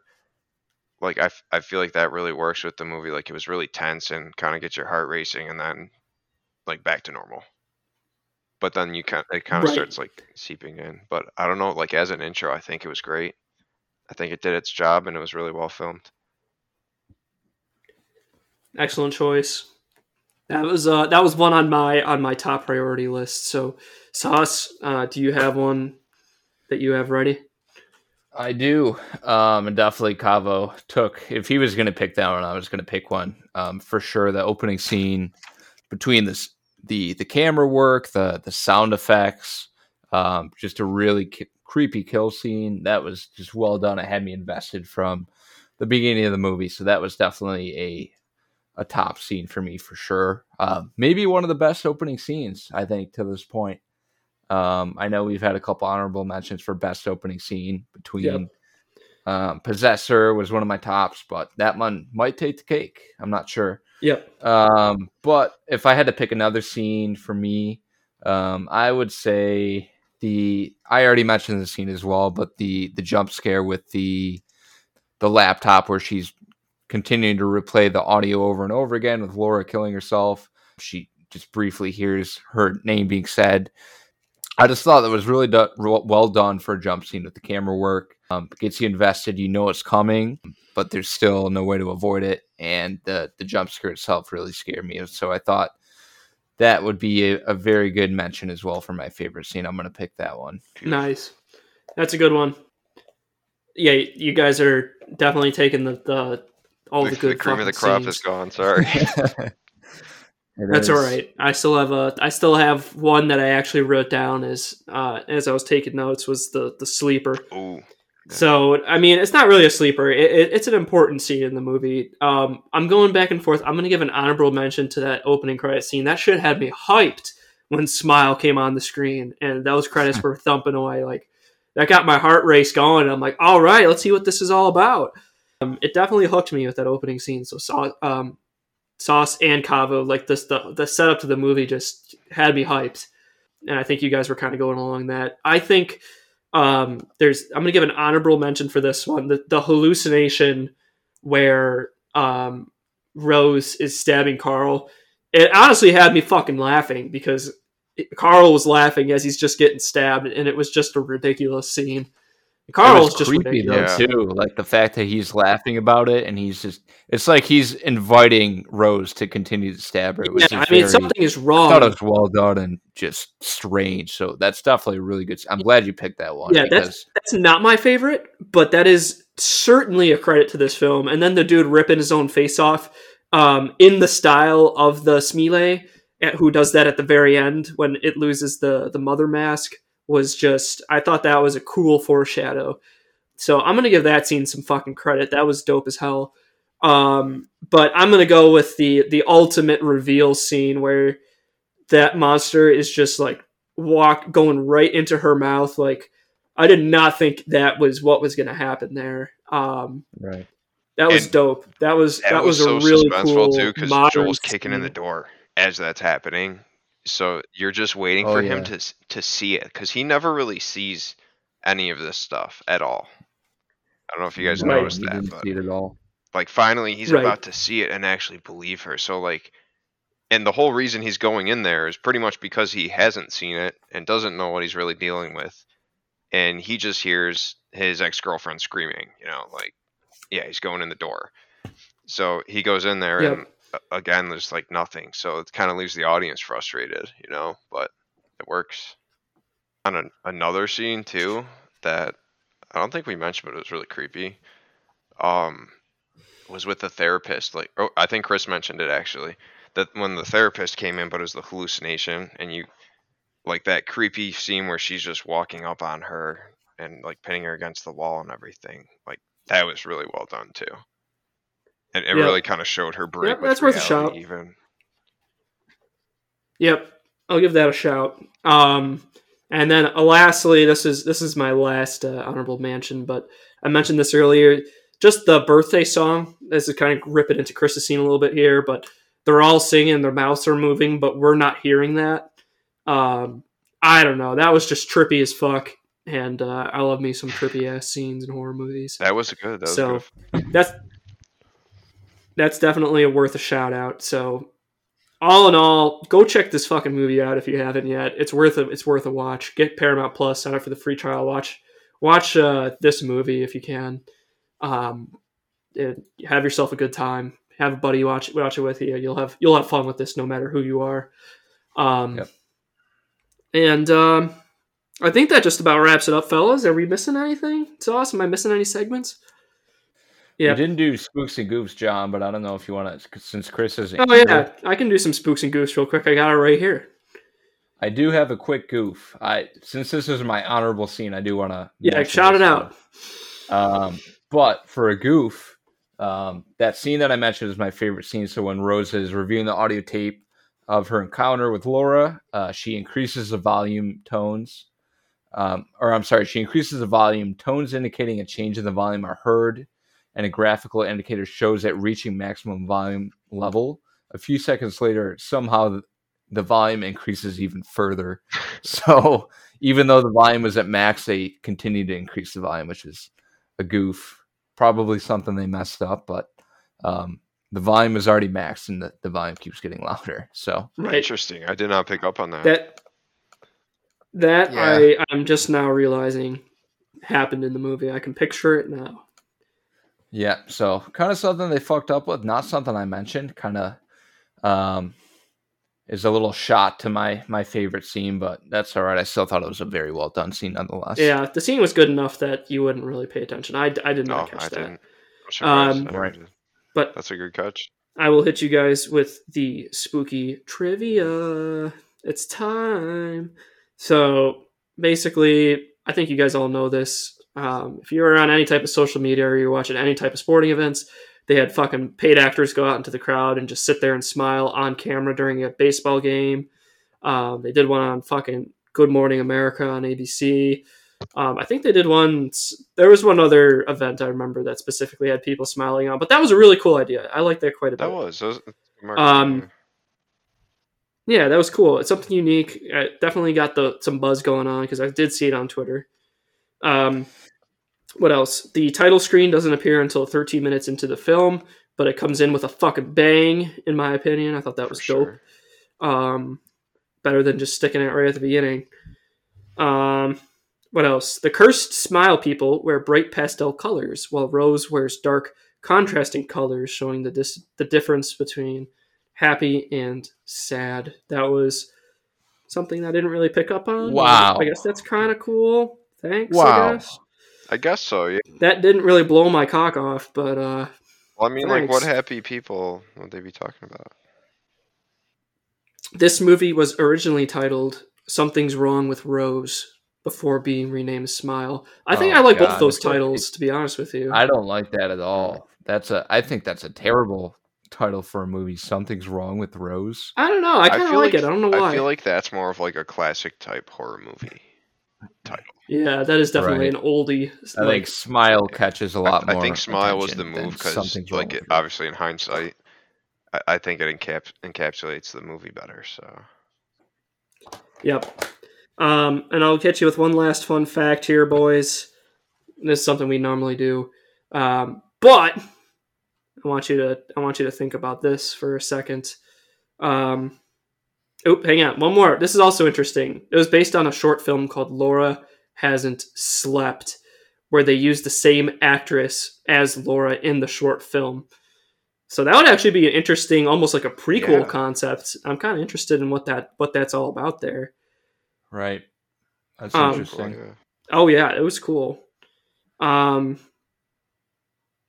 Like, I, f- I feel like that really works with the movie. Like, it was really tense and kind of gets your heart racing and then, like, back to normal. But then you kind it kind of Right. starts, like, seeping in. But I don't know, like, as an intro, I think it was great. I think it did its job and it was really well filmed. Excellent choice. That was uh that was one on my on my top priority list. So Sauce, uh, do you have one that you have ready? I do. Um, and definitely Cavo took, if he was going to pick that one, I was going to pick one. Um, for sure. The opening scene between this, the, the camera work, the, the sound effects, um, just a really ki- creepy kill scene. That was just well done. It had me invested from the beginning of the movie. So that was definitely a, a top scene for me for sure. Um, maybe one of the best opening scenes, I think, to this point. Um, I know we've had a couple honorable mentions for best opening scene between Yep. Um, Possessor was one of my tops, but that one might take the cake. I'm not sure. Yep. Um, but if I had to pick another scene for me, um, I would say the I already mentioned the scene as well, but the the jump scare with the the laptop where she's continuing to replay the audio over and over again with Laura killing herself. She just briefly hears her name being said. I just thought that was really do- well done for a jump scene with the camera work. Um, gets you invested, you know it's coming, but there's still no way to avoid it. And the the jump scare itself really scared me. So I thought that would be a, a very good mention as well for my favorite scene. I'm going to pick that one. Nice. That's a good one. Yeah, you guys are definitely taking the, the all the, the, good the cream of the fucking crop scenes. is gone. Sorry. It That's is. all right. I still have a I still have one that I actually wrote down as uh, as I was taking notes was the the sleeper. Ooh. So I mean, it's not really a sleeper. It, it, it's an important scene in the movie. Um, I'm going back and forth. I'm going to give an honorable mention to that opening credit scene. That shit had me hyped when Smile came on the screen, and those credits were thumping away. Like that got my heart race going. I'm like, all right, let's see what this is all about. Um, it definitely hooked me with that opening scene. So um, Sauce and Cavo, like this, the the setup to the movie just had me hyped, and I think you guys were kind of going along that. I think um, there's I'm gonna give an honorable mention for this one. The, the hallucination where um, Rose is stabbing Carl. It honestly had me fucking laughing because it- Carl was laughing as he's just getting stabbed, and it was just a ridiculous scene. It Carl was was just creepy ridiculous. though too. Like the fact that he's laughing about it and he's just it's like he's inviting Rose to continue to stab her. It was Yeah, I mean very- something is I wrong. thought it was well done and just strange. So that's definitely a really good. I'm glad you picked that one. Yeah, because That's not my favorite, but that is certainly a credit to this film. And then the dude ripping his own face off um, in the style of the Smile, eh, who does that at the very end when it loses the the mother mask, was just I thought that was a cool foreshadow. So I'm gonna give that scene some fucking credit. That was dope as hell. Um, but I'm gonna go with the the ultimate reveal scene where that monster is just like walk going right into her mouth like I did not think that was what was going to happen there. Um, right. that was And dope. That was that, That was, was, a really suspenseful cool too, because modern Joel's kicking in the door as that's happening. So you're just waiting Oh, for yeah. him to to see it, because he never really sees any of this stuff at all. I don't know if you guys Right. noticed that, but see it at all. like finally he's Right. about to see it and actually believe her. So like, and the whole reason he's going in there is pretty much because he hasn't seen it and doesn't know what he's really dealing with, and he just hears his ex girlfriend screaming. You know, like, yeah, he's going in the door. So he goes in there Yep. and again, there's like nothing. So it kind of leaves the audience frustrated, you know, but it works. On an, another scene too that I don't think we mentioned, but it was really creepy. Um, was with the therapist. Like, oh, I think Chris mentioned it actually. That when the therapist came in, but it was the hallucination, and you like that creepy scene where she's just walking up on her and like pinning her against the wall and everything. Like that was really well done too. And it Yeah. really kind of showed her break. Yep, that's worth a shot. Even Yep, I'll give that a shout. Um, and then uh, lastly, this is this is my last uh, honorable mention, but I mentioned this earlier. Just the birthday song. This is kind of ripping into Chris's scene a little bit here, but they're all singing, their mouths are moving, but we're not hearing that. Um, I don't know. That was just trippy as fuck, and uh, I love me some trippy ass scenes in horror movies. that was good. That was So- good. that's that's definitely a worth a shout out. So all in all, go check this fucking movie out if you haven't yet. It's worth a it's worth a watch. Get Paramount Plus, sign up for the free trial. Watch watch uh, this movie if you can. Um, and have yourself a good time. Have a buddy watch watch it with you. You'll have you'll have fun with this no matter who you are. Um, Yep. And um, I think that just about wraps it up, fellas. Are we missing anything? Sauce, am I missing any segments? Yeah. We didn't do spooks and goofs, John, but I don't know if you want to, since Chris isn't. Oh yeah, I can do some spooks and goofs real quick. I got it right here. I do have a quick goof. I since this is my honorable scene, I do want to. Yeah, shout it out. Um, but for a goof, um, that scene that I mentioned is my favorite scene. So when Rose is reviewing the audio tape of her encounter with Laura, uh, she increases the volume tones. Um, or I'm sorry, she increases the volume. Tones indicating a change in the volume are heard, and a graphical indicator shows it reaching maximum volume level. A few seconds later, somehow the volume increases even further. So even though the volume was at max, they continue to increase the volume, which is a goof. Probably something they messed up, but um, the volume is already maxed and the, the volume keeps getting louder. So Right. Interesting. I did not pick up on that. That that Yeah. I I'm just now realizing happened in the movie. I can picture it now. Yeah, so kind of something they fucked up with. Not something I mentioned. Kind of um, is a little shot to my my favorite scene, but that's all right. I still thought it was a very well done scene nonetheless. Yeah, the scene was good enough that you wouldn't really pay attention. I, I did no, not catch I that. didn't. I'm surprised. Um, Right. But That's a good catch. I will hit you guys with the spooky trivia. It's time. So basically, I think you guys all know this. Um, if you're on any type of social media or you're watching any type of sporting events, they had fucking paid actors go out into the crowd and just sit there and smile on camera during a baseball game. Um, they did one on fucking Good Morning America on ABC. Um, I think they did one. There was one other event I remember that specifically had people smiling on, but that was a really cool idea. I like that quite a bit. That was. That was Um, Yeah, that was cool. It's something unique. I definitely got the some buzz going on because I did see it on Twitter. Um, what else? The title screen doesn't appear until 13 minutes into the film, but it comes in with a fucking bang, in my opinion. I thought that was dope. Um, better than just sticking it right at the beginning. Um, what else? The cursed smile people wear bright pastel colors, while Rose wears dark, contrasting colors, showing the dis- the difference between happy and sad. That was something I didn't really pick up on. Wow. I guess that's kind of cool. Thanks. Wow. Guess. I guess so. Yeah. That didn't really blow my cock off, but uh, Well, I mean, like, what happy people would they be talking about? this movie was originally titled "Something's Wrong with Rose" before being renamed Smile. I think Oh, I like both those titles, to be honest with you. I don't like that at all. That's a. I think that's a terrible title for a movie. Something's wrong with Rose. I don't know. I kind of feel like, it. I don't know why. I feel like that's more of like a classic type horror movie title. Yeah, that is definitely Right. an oldie. I like, think Smile catches a lot I, more. I think Smile was the move because, like, it, obviously in hindsight, I, I think it encap- encapsulates the movie better. So Yep. Um, and I'll catch you with one last fun fact here, boys. This is something we normally do, um, but I want you to I want you to think about this for a second. Um, oh, hang on, one more. This is also interesting. It was based on a short film called Laura Hasn't Slept, where they used the same actress as Laura in the short film. So that would actually be an interesting, almost like a prequel Yeah. concept. I'm kind of interested in what that what that's all about there. Right. That's Um, interesting. Oh yeah, it was cool. Um,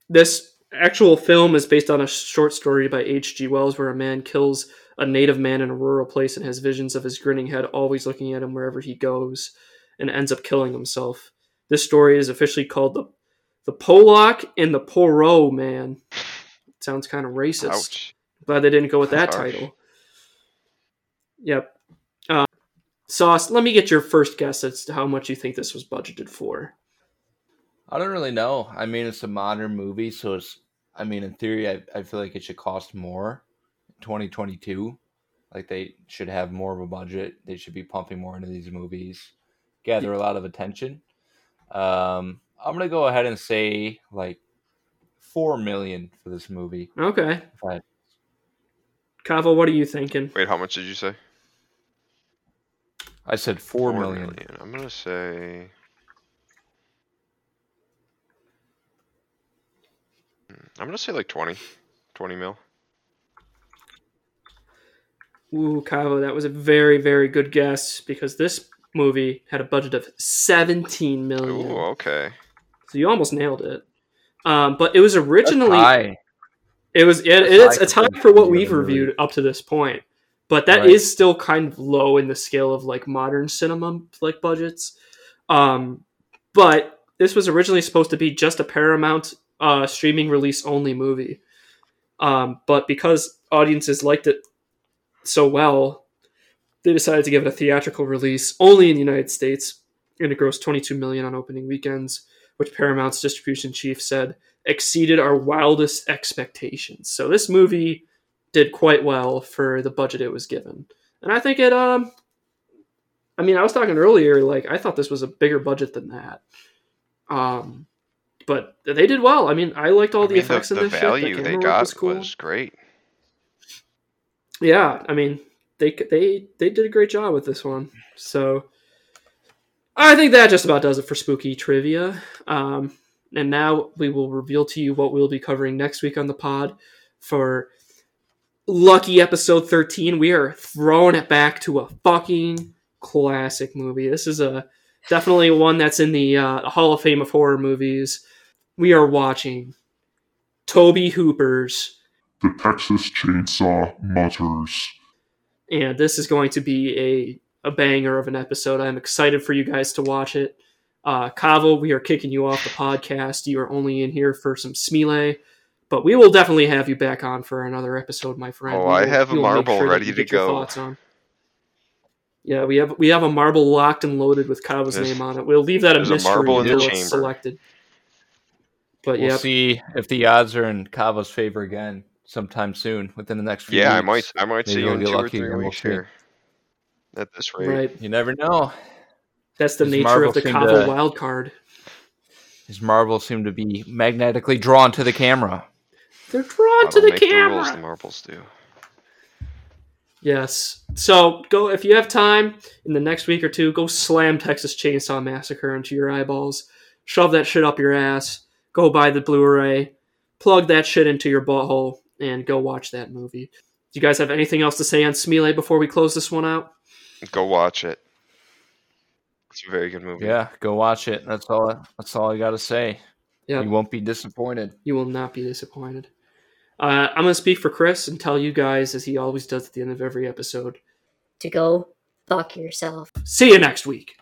this actual film is based on a short story by H.G. Wells, where a man kills a native man in a rural place and has visions of his grinning head always looking at him wherever he goes, and ends up killing himself. This story is officially called the the Pollock and the Porroh Man. sounds kind of racist. Ouch. Glad they didn't go with that harsh. title. Yep. Uh, Sauce, let me get your first guess as to how much you think this was budgeted for. I don't really know. I mean, it's a modern movie, so it's. I mean, in theory, I, I feel like it should cost more. 2022, like they should have more of a budget. They should be pumping more into these movies, gather a lot of attention. Um, I'm gonna go ahead and say like four million for this movie. Okay. If I- Kava, what are you thinking? Wait, how much did you say? I said four Four million. I'm gonna say. Hmm, I'm gonna say like 20. 20 mil. Ooh, Kava, that was a very, very good guess because this movie had a budget of 17 million. Ooh, okay. So you almost nailed it. Um, but it was originally high. it was it, it's high it's high for for what we've reviewed up to this point. But that is Right. still kind of low in the scale of like modern cinema like budgets. Um, but this was originally supposed to be just a Paramount uh, streaming release only movie. Um, but because audiences liked it so well, they decided to give it a theatrical release only in the United States, and it grossed 22 million on opening weekends, which Paramount's distribution chief said exceeded our wildest expectations. So this movie did quite well for the budget it was given, and I think it. Um, I mean, I was talking earlier, like I thought this was a bigger budget than that. Um, but they did well. I mean, I liked all I the mean, effects the, in the this shit. value The they got was cool. was great. Yeah, I mean, they they they did a great job with this one. So I think that just about does it for spooky trivia. Um, and now we will reveal to you what we'll be covering next week on the pod for lucky episode 13. We are throwing it back to a fucking classic movie. This is a definitely one that's in the uh, Hall of Fame of horror movies. We are watching Tobe Hooper's The Texas Chainsaw Massacre. And this is going to be a, a banger of an episode. I'm excited for you guys to watch it. Uh, Kavo, we are kicking you off the podcast. You are only in here for some Smile, but we will definitely have you back on for another episode, my friend. Oh, We I have a we will make marble that ready to go. thoughts on. Yeah, we have we have a marble locked and loaded with Kavo's There's- name on it. We'll leave that a there's a mystery marble in the until it's chamber. selected. But We'll yeah, see if the odds are in Cavo's favor again sometime soon, within the next few Yeah, I weeks. might I might Maybe see you in get two or lucky three and we'll weeks here. At this rate. right. You never know. That's the Does nature Marvel of the seem to- wild card. His marbles seem to be magnetically drawn to the camera. They're drawn I to don't the make the camera. rules, the marbles do. Yes. So go if you have time in the next week or two, go slam Texas Chainsaw Massacre into your eyeballs. Shove that shit up your ass. Go buy the Blu-ray. Plug that shit into your butthole and go watch that movie. Do you guys have anything else to say on Smile before we close this one out? Go watch it. It's a very good movie. Yeah, go watch it. That's all. That's all I got to say. Yeah. You won't be disappointed. You will not be disappointed. Uh, I'm going to speak for Chris and tell you guys, as he always does at the end of every episode, to go fuck yourself. see you next week.